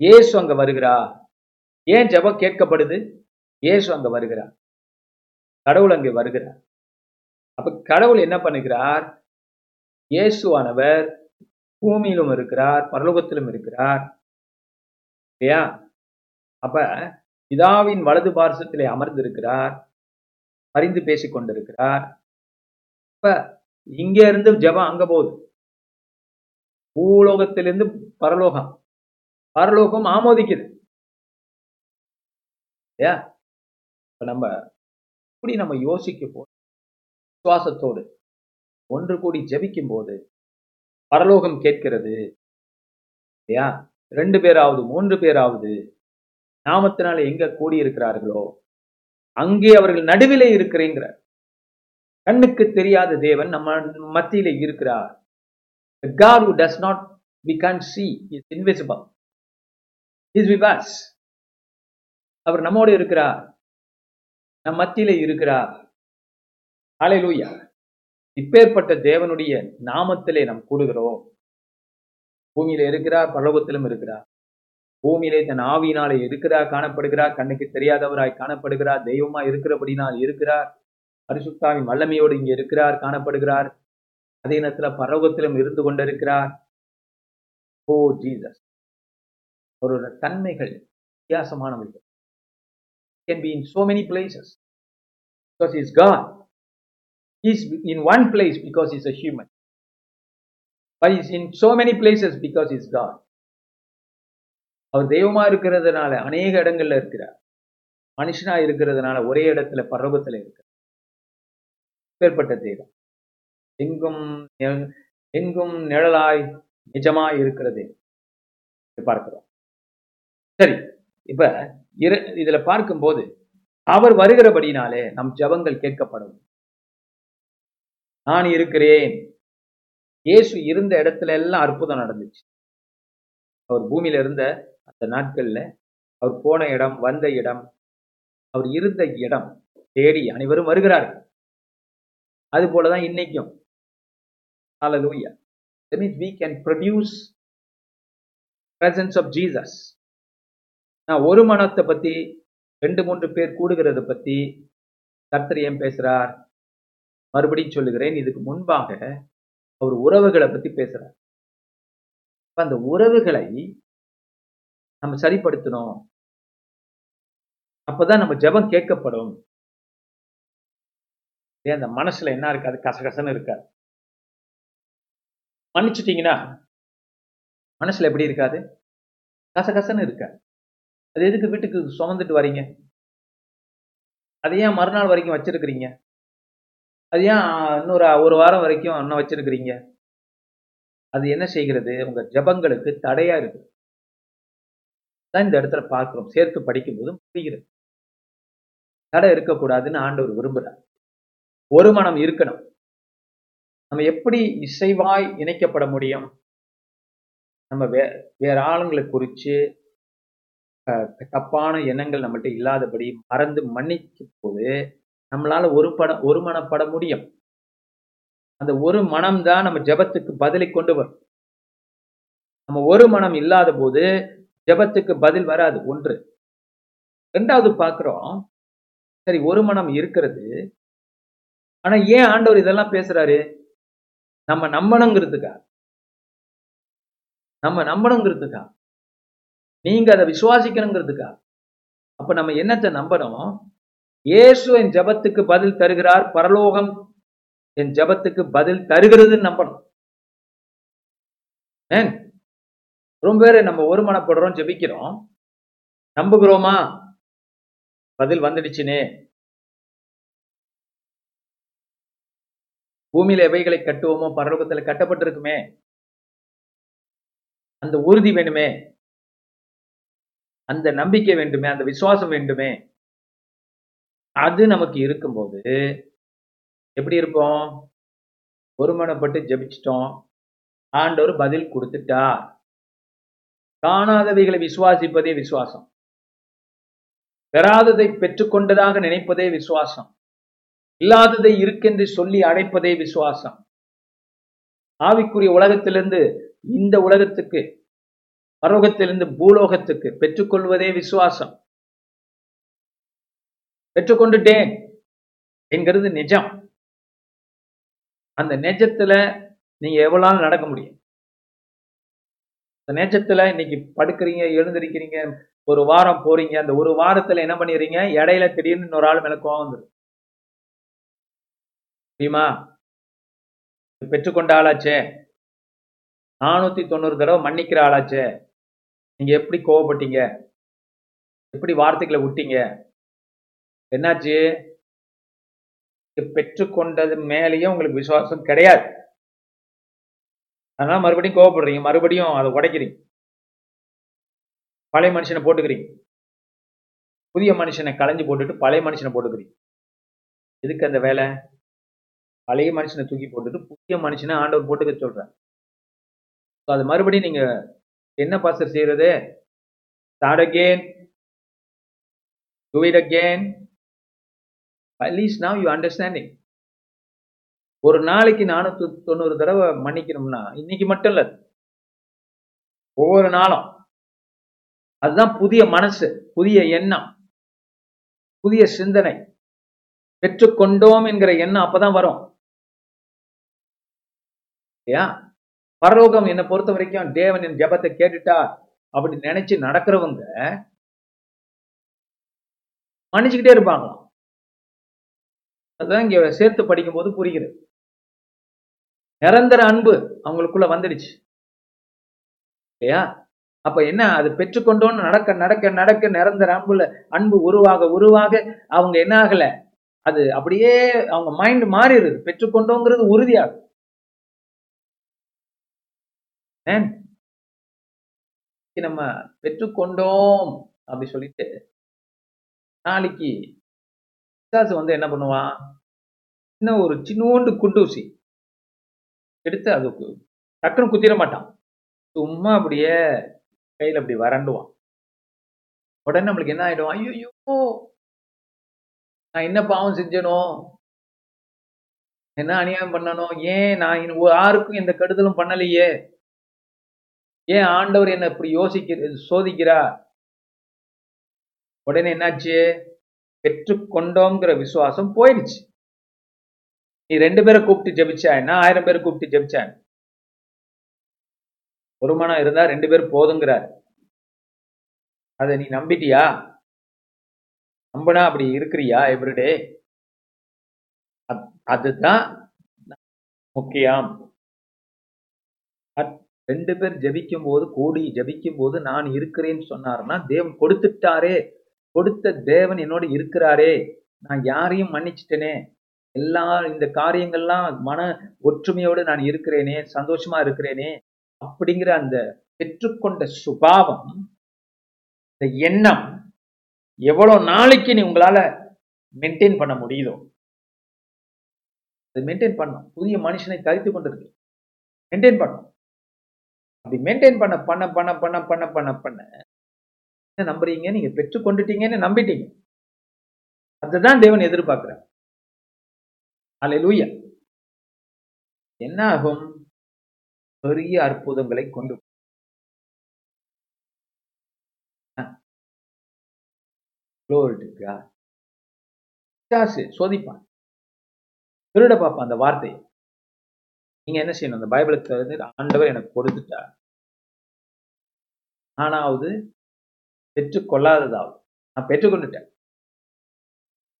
இயேசு அங்க வருகிறா? ஏன் ஜபம் கேட்கப்படுது? இயேசு அங்க வருகிறார் கடவுள் அங்கே வருகிறார். அப்ப கடவுள் என்ன பண்ணுகிறார்? இயேசுவானவர் பூமியிலும் இருக்கிறார் பரலோகத்திலும் இருக்கிறார். இல்லையா? அப்ப பிதாவின் வலது பார்சத்திலே அமர்ந்திருக்கிறார். அறிந்து பேசிக் கொண்டிருக்கிறார். இப்ப இங்க இருந்து ஜபம் அங்க போகுது. பூலோகத்திலிருந்து பரலோகம். பரலோகம் ஆமோதிக்குது. இல்லையா? இப்ப நம்ம இப்படி நம்ம யோசிக்க போ விசுவாசத்தோடு ஒன்று கூடி ஜபிக்கும் போது பரலோகம் கேட்கிறது. இல்லையா? ரெண்டு பேராவது மூன்று பேராவது நாமத்தினால எங்க கூடியிருக்கிறார்களோ அங்கே அவர்கள் நடுவிலே இருக்கிறேங்கிற கண்ணுக்கு தெரியாத தேவன் நம்ம மத்தியில இருக்கிறார். God who does not we can see is invisible is with us அவர் நம்மோடு இருக்கிறார். நம் மத்தியில இருக்கிறார். அலையிலூயா இப்பேற்பட்ட தேவனுடைய நாமத்திலே நாம் கூடுகிறோம். பூமியில இருக்கிறார் பரலோகத்திலும் இருக்கிறார். பூமியிலே தன் ஆவியினாலே இருக்கிறார் காணப்படுகிறார் கண்ணுக்கு தெரியாதவராய் காணப்படுகிறார் தெய்வமா இருக்கிறபடினால் இருக்கிறார். பரிசுத்தாவின் வல்லமையோடு இங்கே இருக்கிறார் காணப்படுகிறார். அதே நேரத்துல பரலோகத்திலும் இருந்து கொண்டிருக்கிறார். Oh Jesus. அவரோட தன்மைகள் வித்தியாசமானவர்கள் can be in so many places because is God is in one place because is a human but is in so many places because is God அவர் தெய்வமா இருக்கிறதுனால அநேக இடங்கள்ல இருக்கிறார். மனுஷனா இருக்கிறதுனால ஒரே இடத்துல பரவத்துல இருக்கிறார். பேர்பட்ட தெய்வம். எங்கும் எங்கும் நிழலாய் நிஜமாய் இருக்கிறது பார்க்கிறோம். சரி இப்ப இரு இதுல பார்க்கும்போது அவர் வருகிறபடினாலே நம் ஜபங்கள் கேட்கப்படும். நான் இருக்கிறேன். இயேசு இருந்த இடத்துல எல்லாம் அற்புதம் நடந்துச்சு. அவர் பூமியில இருந்த அந்த நாட்கள்ல அவர் போன இடம் வந்த இடம் அவர் இருந்த இடம் தேடி அனைவரும் வருகிறார்கள். அது போலதான் இன்னைக்கும். Hallelujah. That means we can produce presence of Jesus. நான் ஒரு மனத்தை பத்தி ரெண்டு மூன்று பேர் கூடுகிறத பத்தி கர்த்தர் ஏன் பேசுறார்? மறுபடியும் சொல்லுகிறேன். இதுக்கு முன்பாக அவர் உறவுகளை பத்தி பேசுறார். அந்த உறவுகளை நம்ம சரிப்படுத்தணும். அப்பதான் நம்ம ஜெபம் கேட்கப்படும். ஏன் அந்த மனசுல என்ன இருக்காது கசகசன்னு இருக்காது மன்னிச்சுட்டீங்கன்னா மனசுல எப்படி இருக்காது கசகசன்னு இருக்காது அது எதுக்கு வீட்டுக்கு சுமந்துட்டு வரீங்க? அது ஏன் மறுநாள் வரைக்கும் வச்சிருக்கிறீங்க? அது ஏன் இன்னொரு ஒரு வாரம் வரைக்கும் இன்னும் வச்சிருக்கிறீங்க? அது என்ன செய்கிறது? உங்க ஜபங்களுக்கு தடையா இருக்குது தான் இந்த இடத்துல பார்க்கிறோம். சேர்த்து படிக்கும்போதும் புரிகிறது. தடை இருக்கக்கூடாதுன்னு ஆண்டவர் விரும்புகிறார். ஒரு மனம் இருக்கணும். நம்ம எப்படி இசைவாய் இணைக்கப்பட முடியும்? நம்ம வே வேற ஆளுங்களை குறித்து தப்பான எண்ணங்கள் நம்மகிட்ட இல்லாதபடி மறந்து மன்னிக்கும் போது நம்மளால ஒரு படம் ஒரு மனப்பட முடியும். அந்த ஒரு மனம் தான் நம்ம ஜபத்துக்கு பதிலை கொண்டு வரும். நம்ம ஒரு மனம் இல்லாத போது ஜபத்துக்கு பதில் வராது ஒன்று. ரெண்டாவது பார்க்குறோம் சரி ஒரு மனம் இருக்கிறது. ஆனா ஏன் ஆண்டவர் இதெல்லாம் பேசுறாரு? நம்ம நம்பணுங்கிறதுக்கா நம்ம நம்பணுங்கிறதுக்கா நீங்க அதை விசுவாசிக்கணுங்கிறதுக்கா அப்ப நம்ம என்னத்தை நம்பணும்? இயேசு என் ஜபத்துக்கு பதில் தருகிறார் பரலோகம் என் ஜபத்துக்கு பதில் தருகிறதுன்னு நம்பணும். ஏன்? ரொம்ப பேர் நம்ம ஒருமனப்படுறோம் ஜெபிக்கிறோம். நம்புகிறோமா? பதில் வந்துடுச்சுனே. பூமியில எவைகளை கட்டுவோமோ பரலோகத்துல கட்டப்பட்டிருக்குமே. அந்த உறுதி வேணுமே. அந்த நம்பிக்கை வேண்டுமே அந்த விசுவாசம் வேண்டுமே. அது நமக்கு இருக்கும்போது எப்படி இருப்போம்? ஒருமனப்பட்டு ஜெபிச்சிட்டோம். ஆண்டவர் பதில் கொடுத்துட்டா காணாதவைகளை விசுவாசிப்பதே விசுவாசம். பெறாததை பெற்றுக்கொண்டதாக நினைப்பதே விசுவாசம். இல்லாததை இருக்கென்று சொல்லி அடைப்பதே விசுவாசம். ஆவிக்குரிய உலகத்திலிருந்து இந்த உலகத்துக்கு பரலோகத்திலிருந்து பூலோகத்துக்கு பெற்றுக்கொள்வதே விசுவாசம். பெற்றுக்கொண்டுட்டேன் என்கிறது நிஜம். அந்த நெஜத்துல நீங்க எவ்வளவு நடக்க முடியும்? நேச்சத்தில் இன்னைக்கு படுக்கிறீங்க எழுந்திருக்கிறீங்க ஒரு வாரம் போறீங்க அந்த ஒரு வாரத்துல என்ன பண்ணிடுறீங்க? இடையில திடீர்னு இன்னொரு ஆள் மேல கோவம் வந்துடும் தெரியுமா? பெற்றுக்கொண்ட ஆளாச்சே. நானூத்தி தொண்ணூறு தடவை மன்னிக்கிற ஆளாச்சே. நீங்க எப்படி கோவப்பட்டீங்க? எப்படி வார்த்தைகளை விட்டீங்க? என்னாச்சு? பெற்றுக்கொண்டது மேலேயும் உங்களுக்கு விசுவாசம் கிடையாது. அதனால மறுபடியும் கோவப்படுறீங்க. மறுபடியும் அதை உடைக்கிறீங்க. பழைய மனுஷனை போட்டுக்கிறீங்க. புதிய மனுஷனை களைஞ்சு போட்டுட்டு பழைய மனுஷனை போட்டுக்கிறீங்க. எதுக்கு அந்த வேலை? பழைய மனுஷனை தூக்கி போட்டுட்டு புதிய மனுஷனை ஆண்டவர் போட்டுக்க சொல்றேன் அது மறுபடியும் நீங்கள் என்ன பாஸ்டர் செய்யறது? Start again do it again at least now you understanding ஒரு நாளைக்கு நானூத்தி தொண்ணூறு தடவை மன்னிக்கணும்னா இன்னைக்கு மட்டும் இல்ல ஒவ்வொரு நாளும். அதுதான் புதிய மனசு புதிய எண்ணம் புதிய சிந்தனை. பெற்றுக்கொண்டோம் என்கிற எண்ணம் அப்பதான் வரும். இல்லையா? பரலோகம் என்னை பொறுத்த வரைக்கும் தேவன் என் ஜபத்தை கேட்டுட்டா அப்படி நினைச்சு நடக்கிறவங்க மன்னிச்சுக்கிட்டே இருப்பாங்களாம். அதுதான் இங்க சேர்த்து படிக்கும் போது புரிகிறது. நிரந்தர அன்பு அவங்களுக்குள்ள வந்துடுச்சு. இல்லையா? அப்ப என்ன? அது பெற்றுக்கொண்டோன்னு நடக்க நடக்க நடக்க நிரந்தர அன்புல அன்பு உருவாக உருவாக அவங்க என்ன ஆகல? அது அப்படியே அவங்க மைண்ட் மாறிடுது. பெற்றுக்கொண்டோங்கிறது உறுதியாகும் நம்ம பெற்றுக்கொண்டோம் அப்படி சொல்லிட்டு நாளைக்கு பிசாசு வந்து என்ன பண்ணுவான்? இன்னும் ஒரு சின்னோண்டு குண்டூசி எடுத்து அது டக்குன்னு குத்திட மாட்டான். சும்மா அப்படியே கையில் அப்படி வறண்டுவான். உடனே நம்மளுக்கு என்ன ஆகிடும் ஐயோ நான் என்ன பாவம் செஞ்சனோ? என்ன அநியாயம் பண்ணணும் ஏன் நான் யாருக்கும் எந்த கெடுதலும் பண்ணலையே? ஏன் ஆண்டவர் என்ன இப்படி யோசிக்கிற சோதிக்கிறா உடனே என்னாச்சு? பெற்றுக்கொண்டோங்கிற விசுவாசம் போயிடுச்சு. நீ ரெண்டு பேரை கூப்பிட்டு ஜெபிச்சா என்ன? ஆயிரம் பேரை கூப்பிட்டு ஜெபிச்சா ஒரு மனம் இருந்தா ரெண்டு பேர் போதுங்கிறார். அதை நீ நம்பிட்டியா? நம்பினா அப்படி இருக்கிறியா எவ்ரிடே அதுதான் முக்கியம். ரெண்டு பேர் ஜபிக்கும் போது கூடி ஜபிக்கும் போது நான் இருக்கிறேன்னு சொன்னார்னா தேவன் கொடுத்துட்டாரே. கொடுத்த தேவன் என்னோட இருக்கிறாரே. நான் யாரையும் மன்னிச்சிட்டேனே. எல்லா இந்த காரியங்கள்லாம் மன ஒற்றுமையோடு நான் இருக்கிறேனே சந்தோஷமா இருக்கிறேனே அப்படிங்கிற அந்த பெற்றுக்கொண்ட சுபாவம் இந்த எண்ணம் எவ்வளவு நாளைக்கு நீ உங்களால மெயின்டைன் பண்ண முடியுதோ? அது மெயின்டைன் பண்ணும் புதிய மனுஷனை தரித்து கொண்டிருக்கு. மெயின்டைன் பண்ணும் அப்படி மெயின்டைன் பண்ண பண்ண பண்ண பண்ண பண்ண பண்ண பண்ண என்ன நம்புறீங்க நீங்க பெற்றுக்கொண்டுட்டீங்கன்னு நம்பிட்டீங்க. அதுதான் தேவன் எதிர்பார்க்கிறார். அலையலூயா என்ன ஆகும் பெரிய அற்புதங்களை கொண்டு சோதிப்பான். திருட பார்ப்பான் அந்த வார்த்தையை. நீங்க என்ன செய்யணும்? அந்த பைபிளை திறந்து ஆண்டவர் எனக்கு கொடுத்துட்டார். ஆனாவது பெற்றுக்கொள்ளாததாவது நான் பெற்றுக்கொண்டுட்டேன்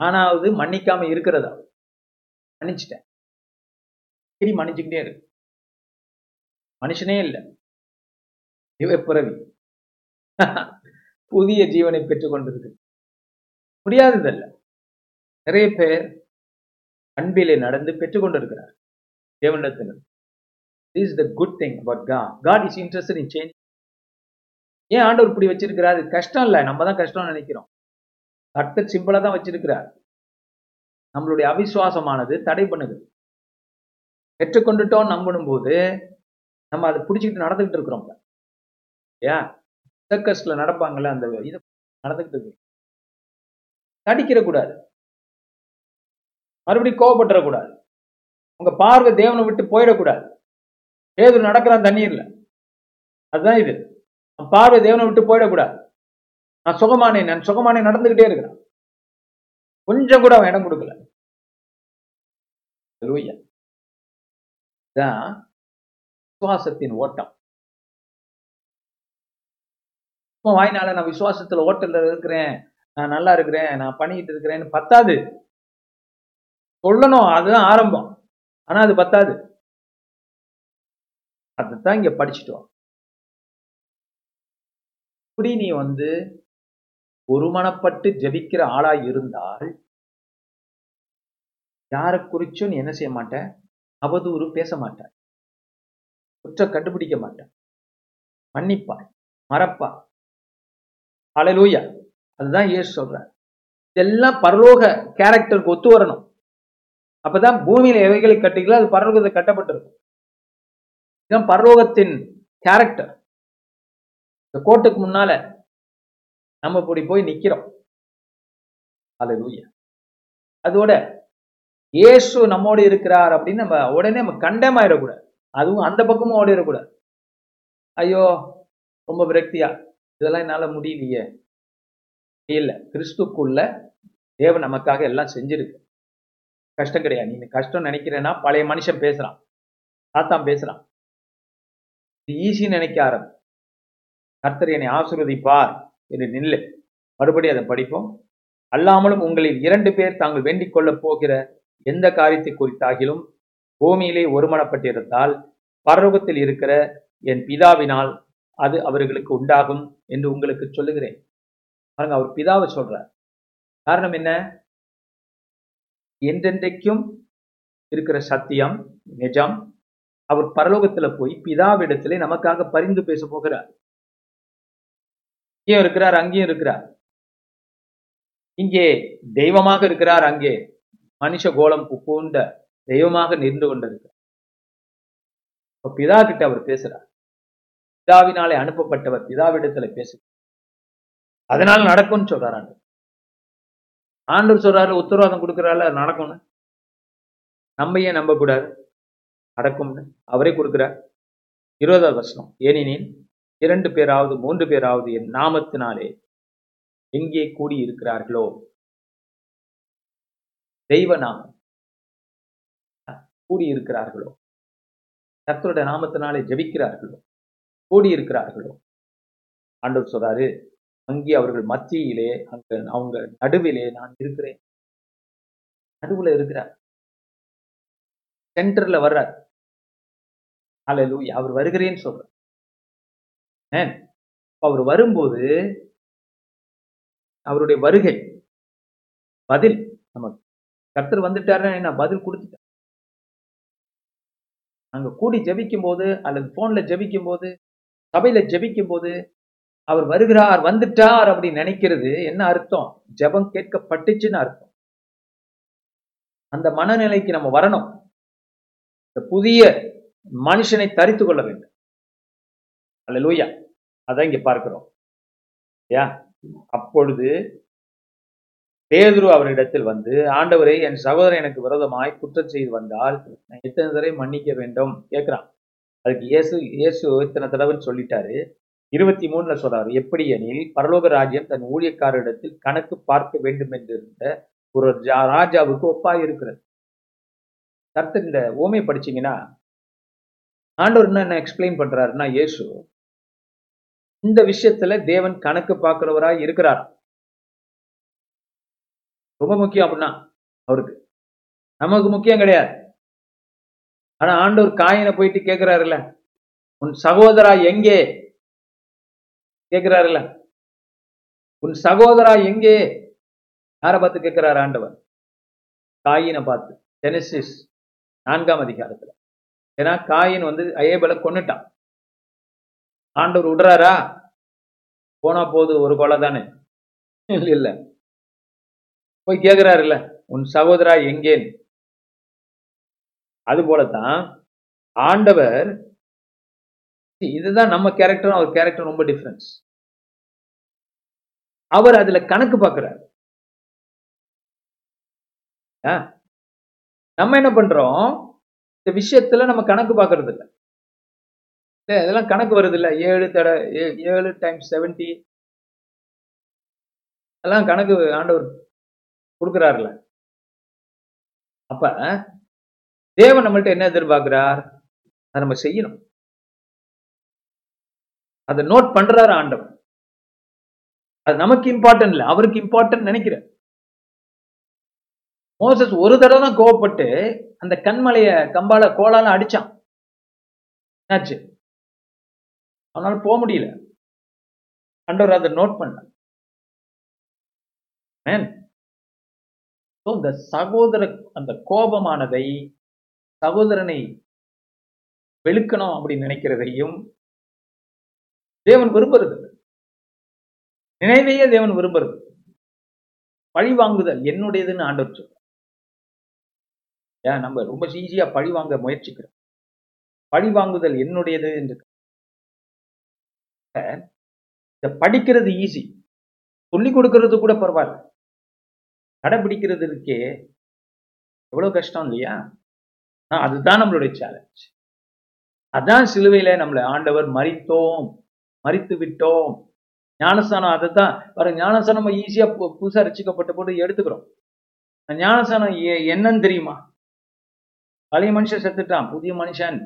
ஆனாவது மன்னிக்காம இருக்கிறதாவது. மன்னிச்சிட்டேன். திரும்பி மன்னிச்சுக்கிட்டே இருக்கு மனுஷனே இல்லை. இவ பிறவி புதிய ஜீவனை பெற்றுக்கொண்டிருக்கு முடியாததல்ல. நிறைய பேர் அன்பிலே நடந்து பெற்றுக்கொண்டிருக்கிறார் தேவனிடத்தில் is the good thing about God God is interest in change ஏன் ஆண்டவர் இப்படி வச்சிருக்கிறார்? கஷ்டம் இல்லை. நம்ம தான் கஷ்டம்னு நினைக்கிறோம். கட்ட சிம்பிளா தான் வச்சிருக்கிறார். நம்மளுடைய அவிசுவாசமானது தடை பண்ணுது. பெற்றுக்கொண்டுட்டோம் நம்பணும் போது நம்ம அதை பிடிச்சிக்கிட்டு நடந்துகிட்டு இருக்கிறோம். ஏன் சர்க்கஸ்ல நடப்பாங்கல்ல அந்த இது நடந்துகிட்டு இருக்கு. நடிக்கிற மறுபடியும் கோவப்பட்டுறக்கூடாது. உங்க பார்வை தேவனை விட்டு போயிடக்கூடாது. ஏது நடக்கிறான் தண்ணீர்ல. அதுதான் இது. பார்வை தேவனை விட்டு போயிடக்கூடாது. நான் சுகமானேன் நான் சுகமானே நடந்துகிட்டே இருக்கிறேன். கொஞ்சம் கூட அவன் இடம் கொடுக்கல. தான் விசுவாசத்தின் ஓட்டம். சும்மா வாய்னால நான் விசுவாசத்துல ஓட்டல்ல இருக்கிறேன். நான் நல்லா இருக்கிறேன். நான் பண்ணிக்கிட்டு இருக்கிறேன்னு பத்தாது. சொல்லணும். அதுதான் ஆரம்பம். ஆனா அது பத்தாது. அதுதான் இங்க படிச்சுட்டோம் இப்படி நீ வந்து ஒருமனப்பட்டு ஜெபிக்கிற ஆளாய் இருந்தால் யாரை குறிச்சும் நீ என்ன செய்ய மாட்ட? அவதூறு பேச மாட்ட. குற்ற கண்டுபிடிக்க மாட்ட. மன்னிப்பாய். மறப்பா அலலூயா அதுதான் ஏசு சொல்ற இதெல்லாம் பரலோக கேரக்டருக்கு ஒத்து வரணும். அப்பதான் பூமியில எவைகளை கட்டுகளோ அது பரலோகத்தை கட்டப்பட்டிருக்கும். இதுதான் பரலோகத்தின் கேரக்டர் இந்த கோட்டுக்கு முன்னால நம்ம இப்படி போய் நிக்கிறோம். அலலூயா அதோட இயேசு நம்மோடு இருக்கிறார் அப்படின்னு நம்ம உடனே நம்ம கண்டேம் ஆயிடக்கூடாது. அதுவும் அந்த பக்கமும் ஓடிடக்கூடாது ஐயோ ரொம்ப விரக்தியா? இதெல்லாம் என்னால் முடியலையே. இல்லை கிறிஸ்துக்குள்ள தேவன் நமக்காக எல்லாம் செஞ்சிருக்கு. கஷ்டம் கிடையாது. நீ கஷ்டம் நினைக்கிறேன்னா பழைய மனுஷன் பேசுறான். சாத்தான் பேசுறான். இது ஈஸி நினைக்க ஆரம்பி கர்த்தர் என்னை ஆசிர்வதிப்பார். என்று நில்லு. மறுபடியும் அதை படிப்போம். அல்லாமலும் உங்களில் இரண்டு பேர் தாங்கள் வேண்டிக் கொள்ளப் போகிற எந்த காரியத்தை குறித்தாகிலும் பூமியிலே ஒருமனப்பட்டிருந்தால் பரலோகத்தில் இருக்கிற என் பிதாவினால் அது அவர்களுக்கு உண்டாகும் என்று உங்களுக்கு சொல்லுகிறேன். பாருங்க அவர் பிதாவை சொல்றார். காரணம் என்ன? என்றென்றைக்கும் இருக்கிற சத்தியம் நிஜம். அவர் பரலோகத்துல போய் பிதாவிடத்திலே நமக்காக பரிந்து பேச போகிறார். இங்கேயும் இருக்கிறார் அங்கேயும் இருக்கிறார். இங்கே தெய்வமாக இருக்கிறார் அங்கே மனுஷ கோலம் பூண்ட தெய்வமாக நின்று கொண்டிருக்கிறார். இப்ப பிதா கிட்ட அவர் பேசுறார். பிதாவினாலே அனுப்பப்பட்டவர் பிதாவிடத்துல பேசுகிறார் அதனால நடக்கும்னு சொல்றாரு ஆண்டவர். ஆண்டவர் சொல்றாரு உத்தரவாதம் கொடுக்கறாரு அது நடக்கும்னு. நம்ம ஏன் நம்ப கூடாது நடக்கும்னு அவரே கொடுக்குறார். இருபதாவது வருஷம் ஏனெனில் இரண்டு பேராவது மூன்று பேராவது என் நாமத்தினாலே எங்கே கூடி இருக்கிறார்களோ தெய்வ நாமம் கூடி இருக்கிறார்களோ நாமத்தினாலே ஜெபிக்கிறார்களோ? கூடியிருக்கிறார்களோ? ஆண்டவர் சொல்றாரு அங்கே அவர்கள் மத்தியிலே அங்க அவங்க நடுவிலே நான் இருக்கிறேன். நடுவுல இருக்கிறார். சென்டர்ல வர்றார். அல்லேலூயா அவர் வருகிறேன்னு சொல்றார். அவர் வரும்போது அவருடைய வருகை பதில் நமக்கு. கர்த்தர் வந்துட்டாருன்னா என்ன? பதில் கொடுத்துட்டேன் அங்க கூடி ஜபிக்கும் போது அல்லது போன்ல ஜபிக்கும் போது சபையில ஜபிக்கும் போது அவர் வருகிறார் வந்துட்டார் அப்படின்னு நினைக்கிறது என்ன அர்த்தம்? ஜெபம் கேட்கப்பட்டுச்சுன்னு அர்த்தம். அந்த மனநிலைக்கு நம்ம வரணும். இந்த புதிய மனுஷனை தரித்து கொள்ள வேண்டும். அல்ல லூயா அதான் இங்க பார்க்கிறோம். யா? அப்பொழுது பேதுரு அவரிடத்தில் வந்து ஆண்டவரை என் சகோதரன் எனக்கு விரோதமாய் குற்றம் செய்து வந்தால் நான் எத்தனை தடவை மன்னிக்க வேண்டும்? கேட்கிறான். அதுக்கு இயேசு இயேசு இத்தனை தடவைன்னு சொல்லிட்டாரு. இருபத்தி மூணுல சொல்றாரு எப்படி எனில் பரலோக ராஜ்யம் தன் ஊழியக்காரரிடத்தில் கணக்கு பார்க்க வேண்டும் என்று இருந்த ஒரு ராஜாவுக்கு ஒப்பா இருக்கிறது கர்த்தர் இந்த ஓமை படிச்சீங்கன்னா ஆண்டவர் என்ன என்ன எக்ஸ்பிளைன் பண்றாருன்னா இயேசு இந்த விஷயத்துல தேவன் கணக்கு பார்க்கிறவராய் இருக்கிறார். ரொம்ப முக்கியம் அப்படின்னா அவருக்கு. நமக்கு முக்கியம் கிடையாது. ஆனா ஆண்டவர் காயினை போயிட்டு கேட்கிறாருல்ல உன் சகோதரா எங்கே? கேட்கிறாருல்ல உன் சகோதரா எங்கே? யாரை பார்த்து கேட்கிறாரு ஆண்டவர்? காயினை பார்த்து. ஜெனசிஸ் நான்காம் அதிகாரத்துல. ஏன்னா காயின் வந்து அயேபலை கொன்னுட்டான். ஆண்டவர் விடுறாரா? போனா போது ஒரு கொலை தானே? இல்ல. இல்ல போய் கேக்குறாருல்ல உன் சகோதரா எங்கேன்னு அது போலதான் ஆண்டவர் இதுதான் நம்ம கேரக்டரும் அவர் கேரக்டர் ரொம்ப டிஃப்ரென்ஸ் அவர் அதுல கணக்கு பார்க்கிறார் நம்ம என்ன பண்றோம்? இந்த விஷயத்துல நம்ம கணக்கு பார்க்கறது இல்ல இல்லை இதெல்லாம் கணக்கு வருது இல்லை ஏழு தடை ஏ- ஏழு டைம்ஸ் செவன்டி எல்லாம் கணக்கு ஆண்டவர் கொடுக்குறாருல அப்ப தேவன் நம்மள்ட்ட என்ன எதிர்பார்க்கிறார்? அதை நம்ம செய்யணும். அதை நோட் பண்றாரு ஆண்டவர். அது நமக்கு இம்பார்ட்டன்ட் இல்ல அவருக்கு இம்பார்ட்டன்ட் நினைக்கிறார் மோசஸ் ஒரு தடவை தான் கோவப்பட்டு அந்த கண்மலையை கம்பால கோலால அடிச்சான். என்னாச்சு? அவனால் போக முடியல. அண்டவர் அதை நோட் பண்ண இந்த சகோதர அந்த கோபமானதை சகோதரனை வெளுக்கணும் அப்படின்னு நினைக்கிறதையும் தேவன் விரும்புறது நினைவையே தேவன் விரும்புறது பழி வாங்குதல் என்னுடையதுன்னு ஆண்டவர் சொல்றார். ஏன்? நம்ம ரொம்ப ஈஸியா பழி வாங்க முயற்சிக்கிறோம். பழி வாங்குதல் என்னுடையது என்று இந்த படிக்கிறது ஈஸி சொல்லி கொடுக்கிறது கூட பரவாயில்ல. கடைபிடிக்கிறது இருக்கே. எவ்வளவு கஷ்டம் இல்லையா? அதுதான் நம்மளுடைய சேலஞ்ச் அதான் சிலுவையில நம்மளை ஆண்டவர் மறித்தோம். மறித்து விட்டோம். ஞானஸ்தானம் அதுதான். பாருங்க ஞானஸ்தானம் நம்ம ஈஸியா புதுசா ரசிக்கப்பட்ட போட்டு எடுத்துக்கிறோம். ஞானஸ்தானம் என்னன்னு தெரியுமா? பழைய மனுஷன் செத்துட்டான் புதிய மனுஷன்.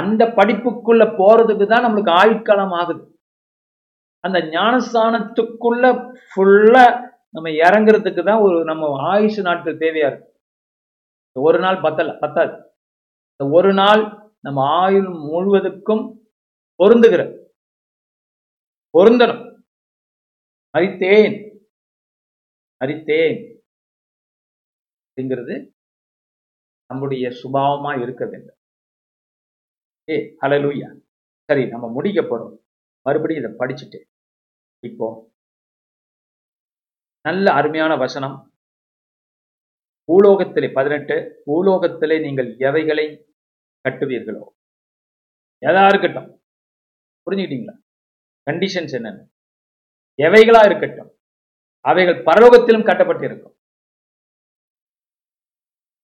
அந்த படிப்புக்குள்ள போறதுக்கு தான் நம்மளுக்கு ஆயுட்காலம் ஆகுது. அந்த ஞானஸ்தானத்துக்குள்ள ஃபுல்லா நம்ம இறங்குறதுக்கு தான் ஒரு நம்ம ஆயுசு நாட்கள் தேவையா இருக்கு. ஒரு நாள் பத்தல பத்தாது. இந்த ஒரு நாள் நம்ம ஆயுள் முழுவதுக்கும் பொருந்துகிற பொருந்தணும். அறித்தேன் அறித்தேன் அப்படிங்கிறது நம்முடைய சுபாவமா இருக்க வேண்டும். ஏ ஹலலூயா சரி நம்ம முடிக்க போறோம். மறுபடியும் இதை படிச்சுட்டு இப்போ நல்ல அருமையான வசனம். பூலோகத்திலே பதினெட்டு பூலோகத்திலே நீங்கள் எவைகளை கட்டுவீர்களோ? எதா இருக்கட்டும். புரிஞ்சுக்கிட்டீங்களா? கண்டிஷன்ஸ் என்னென்ன? எவைகளா இருக்கட்டும். அவைகள் பரலோகத்திலும் கட்டப்பட்டிருக்கும்.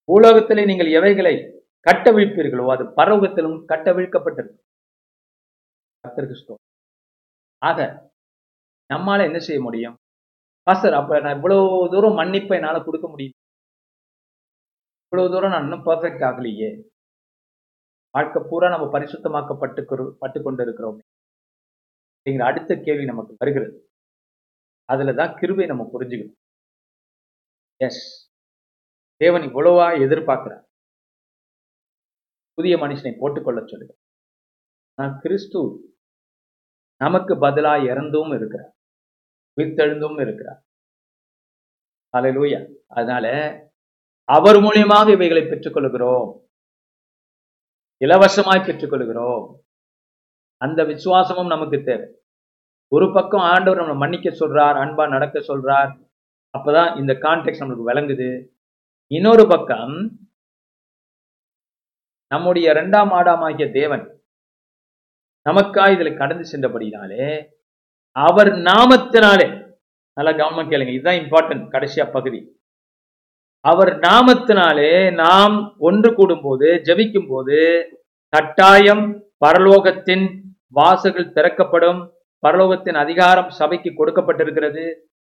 பூலோகத்திலே நீங்கள் எவைகளை கட்டவிழ்ப்பீர்களோ? அது பரவகத்திலும் கட்டவிழ்க்கப்பட்டிருக்கும். கர்த்தருக்கு ஆக நம்மால என்ன செய்ய முடியும்? பாஸ்டர் அப்ப நான் இவ்வளவு தூரம் மன்னிப்பை என்னால கொடுக்க முடியும்? இவ்வளவு தூரம் நான் இன்னும் பர்ஃபெக்ட் ஆகலையே? வாழ்க்கை பூரா நம்ம பரிசுத்தமாக்கப்பட்டு பட்டு கொண்டு இருக்கிறோம் அப்படிங்கிற அடுத்த கேள்வி நமக்கு வருகிறது. அதுல தான் கிருபை நம்ம புரிஞ்சுக்கணும். எஸ் தேவன் இவ்வளவா எதிர்பார்க்கிறார். புதிய மனுஷனை போட்டுக்கொள்ள சொல்லுங்க நான் கிறிஸ்து நமக்கு பதிலா இறந்தும் இருக்கிறார். வித்தெழுந்தும் இருக்கிறார். அலையிலூயா அதனால அவர் மூலியமாக இவைகளை பெற்றுக்கொள்கிறோம். இலவசமாய் பெற்றுக்கொள்கிறோம். அந்த விசுவாசமும் நமக்கு தேவை. ஒரு பக்கம் ஆண்டவர் நம்மளை மன்னிக்க சொல்றார் அன்பா நடக்க சொல்றார். அப்பதான் இந்த கான்டெக்ட் நம்மளுக்கு விளங்குது. இன்னொரு பக்கம் நம்முடைய இரண்டாம் ஆடாமாகிய தேவன் நமக்கா இதுல கடந்து சென்றபடினாலே அவர் நாமத்தினாலே நல்லா கவனம் கேளுங்க இதுதான் இம்பார்ட்டன்ட் கடைசியா பகுதி. அவர் நாமத்தினாலே நாம் ஒன்று கூடும் போது ஜபிக்கும் போது கட்டாயம் பரலோகத்தின் வாசல்கள் திறக்கப்படும் பரலோகத்தின் அதிகாரம் சபைக்கு கொடுக்கப்பட்டிருக்கிறது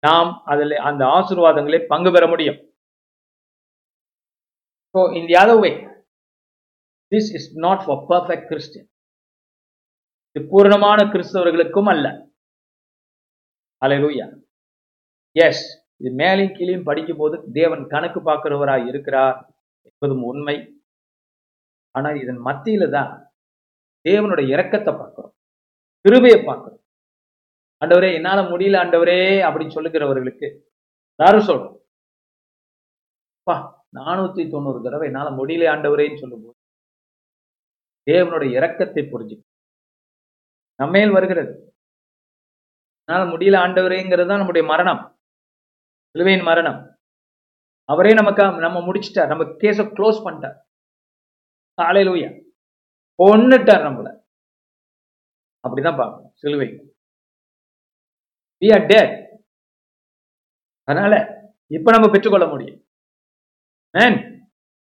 நாம் அதில் அந்த ஆசீர்வாதங்களை பங்கு பெற முடியும். So in other way this is not for perfect Christian இது பூரணமான கிறிஸ்தவர்களுக்கும் அல்ல. அலையூயா எஸ் இது மேலையும் கீழையும் படிக்கும் போது தேவன் கணக்கு பார்க்கிறவராய் இருக்கிறார் என்பதும் உண்மை. ஆனா இதன் மத்தியில தான் தேவனுடைய இரக்கத்தை பார்க்கிறோம். கிருபையை பார்க்கிறோம். ஆண்டவரே என்னால முடியல ஆண்டவரே அப்படின்னு சொல்லுகிறவர்களுக்கு யாரும் சொல்றோம். பா நானூத்தி தொண்ணூறு தடவை என்னால முடியல ஆண்டவரேன்னு சொல்லும்போது தேவனுடைய இரக்கத்தை புரிஞ்சு நம்மையில் வருகிறது. என்னால முடியல ஆண்டவரேங்கிறது தான் நம்முடைய மரணம். சிலுவையின் மரணம். அவரே நமக்கு நம்ம முடிச்சிட்டார். நம்ம கேஸ க்ளோஸ் பண்ணிட்டார். காலையிலூயா கொன்னுட்டார் நம்மள. அப்படிதான் பார்க்கணும். சிலுவை. வி ஆர் டேட் அதனால இப்ப நம்ம பெற்றுக்கொள்ள முடியும். மேன்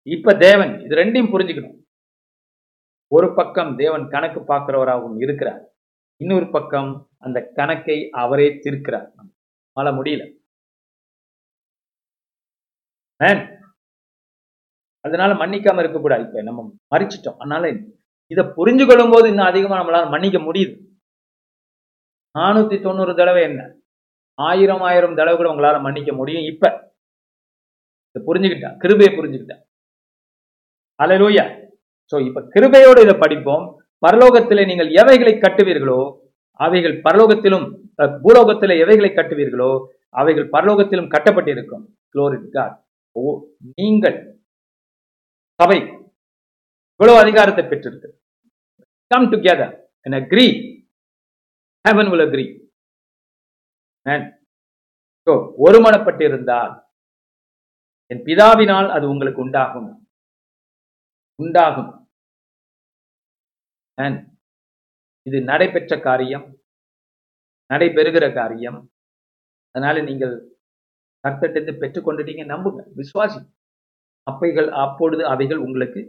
இப்ப தேவன் இது ரெண்டையும் புரிஞ்சுக்கணும். ஒரு பக்கம் தேவன் கணக்கு பார்க்கிறவராகவும் இருக்கிறார். இன்னொரு பக்கம் அந்த கணக்கை அவரே தீர்க்கிறார். நம்மளால முடியல. அதனால மன்னிக்காம இருக்கக்கூடாது. இப்ப நம்ம மறிச்சிட்டோம். அதனால இதை புரிஞ்சு கொள்ளும் போது இன்னும் அதிகமா நம்மளால மன்னிக்க முடியுது. நானூத்தி தொண்ணூறு தடவை என்ன? ஆயிரம் ஆயிரம் தடவை கூட உங்களால மன்னிக்க முடியும் இப்ப. இதை புரிஞ்சுக்கிட்டா கிருபையை புரிஞ்சுக்கிட்டா அலையிலூயா சோ இப்ப கிருபையோடு இதை படிப்போம். பரலோகத்திலே நீங்கள் எவைகளை கட்டுவீர்களோ அவைகள் பரலோகத்திலும் பூலோகத்தில் எவைகளை கட்டுவீர்களோ அவைகள் பரலோகத்திலும் கட்டப்பட்டிருக்கும். குளோரிட் ஓ நீங்கள் சபை இவ்வளவு அதிகாரத்தை பெற்றிருக்கு come together and agree heaven will agree ஒருமனப்பட்டிருந்தால் என் பிதாவினால் அது உங்களுக்கு உண்டாகும். உண்டாகும். இது நடைபெற்ற காரியம் நடைபெறுகிற காரியம். அதனால நீங்கள் கர்த்தட்டிருந்து பெற்றுக்கொண்டுட்டீங்க நம்புங்க விசுவாசி அப்பைகள் அப்பொழுது அவைகள் உங்களுக்கு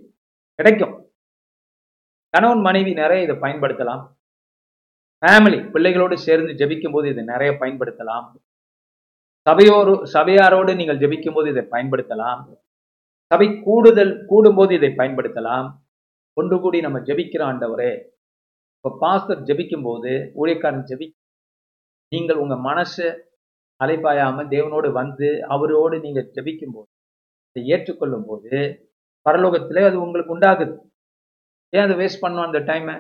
கிடைக்கும். கணவன் மனைவி நிறைய இதை பயன்படுத்தலாம். ஃபேமிலி பிள்ளைகளோடு சேர்ந்து ஜெபிக்கும் போது இதை நிறைய பயன்படுத்தலாம். சபையோரு சபையாரோடு நீங்கள் ஜெபிக்கும் போது இதை பயன்படுத்தலாம். சபை கூடுதல் கூடும்போது இதை பயன்படுத்தலாம். ஒன்று கூடி நம்ம ஜெபிக்கிற ஆண்டவரே இப்போ பாஸ்டர் ஜெபிக்கும் போது ஊழியக்காரன் ஜெபி நீங்கள் உங்கள் மனசை அலைப்பாயாமல் தேவனோடு வந்து அவரோடு நீங்கள் ஜெபிக்கும் போது அதை ஏற்றுக்கொள்ளும் போது பரலோகத்திலே அது உங்களுக்கு உண்டாகுது. ஏன் அதை வேஸ்ட் பண்ணும் அந்த டைமை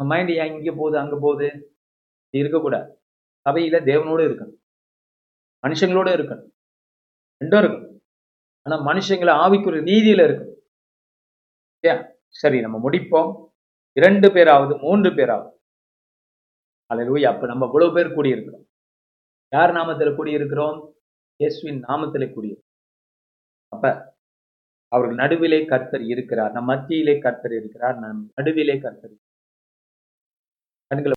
மைண்டு ஏன் இங்கே போகுது அங்கே போகுது? இருக்கக்கூடாது. சபையில் தேவனோடு இருக்கணும். மனுஷங்களோடு இருக்கணும். ரெண்டும் இருக்கணும். ஆனா மனுஷங்களை ஆவிக்குரிய ரீதியில இருக்கணும் ஏன் சரி நம்ம முடிப்போம். இரண்டு பேராவது மூன்று பேராவது. அலையிலூயா அப்ப நம்ம இவ்வளவு பேர் கூடியிருக்கிறோம். யார் நாமத்தில் கூடியிருக்கிறோம்? இயேசுவின் நாமத்தில் கூடியிருக்கிறோம். அப்ப அவர்கள் நடுவிலே கர்த்தர் இருக்கிறார். நம் மத்தியிலே கர்த்தர் இருக்கிறார். நம் நடுவிலே கர்த்தர் கண்களை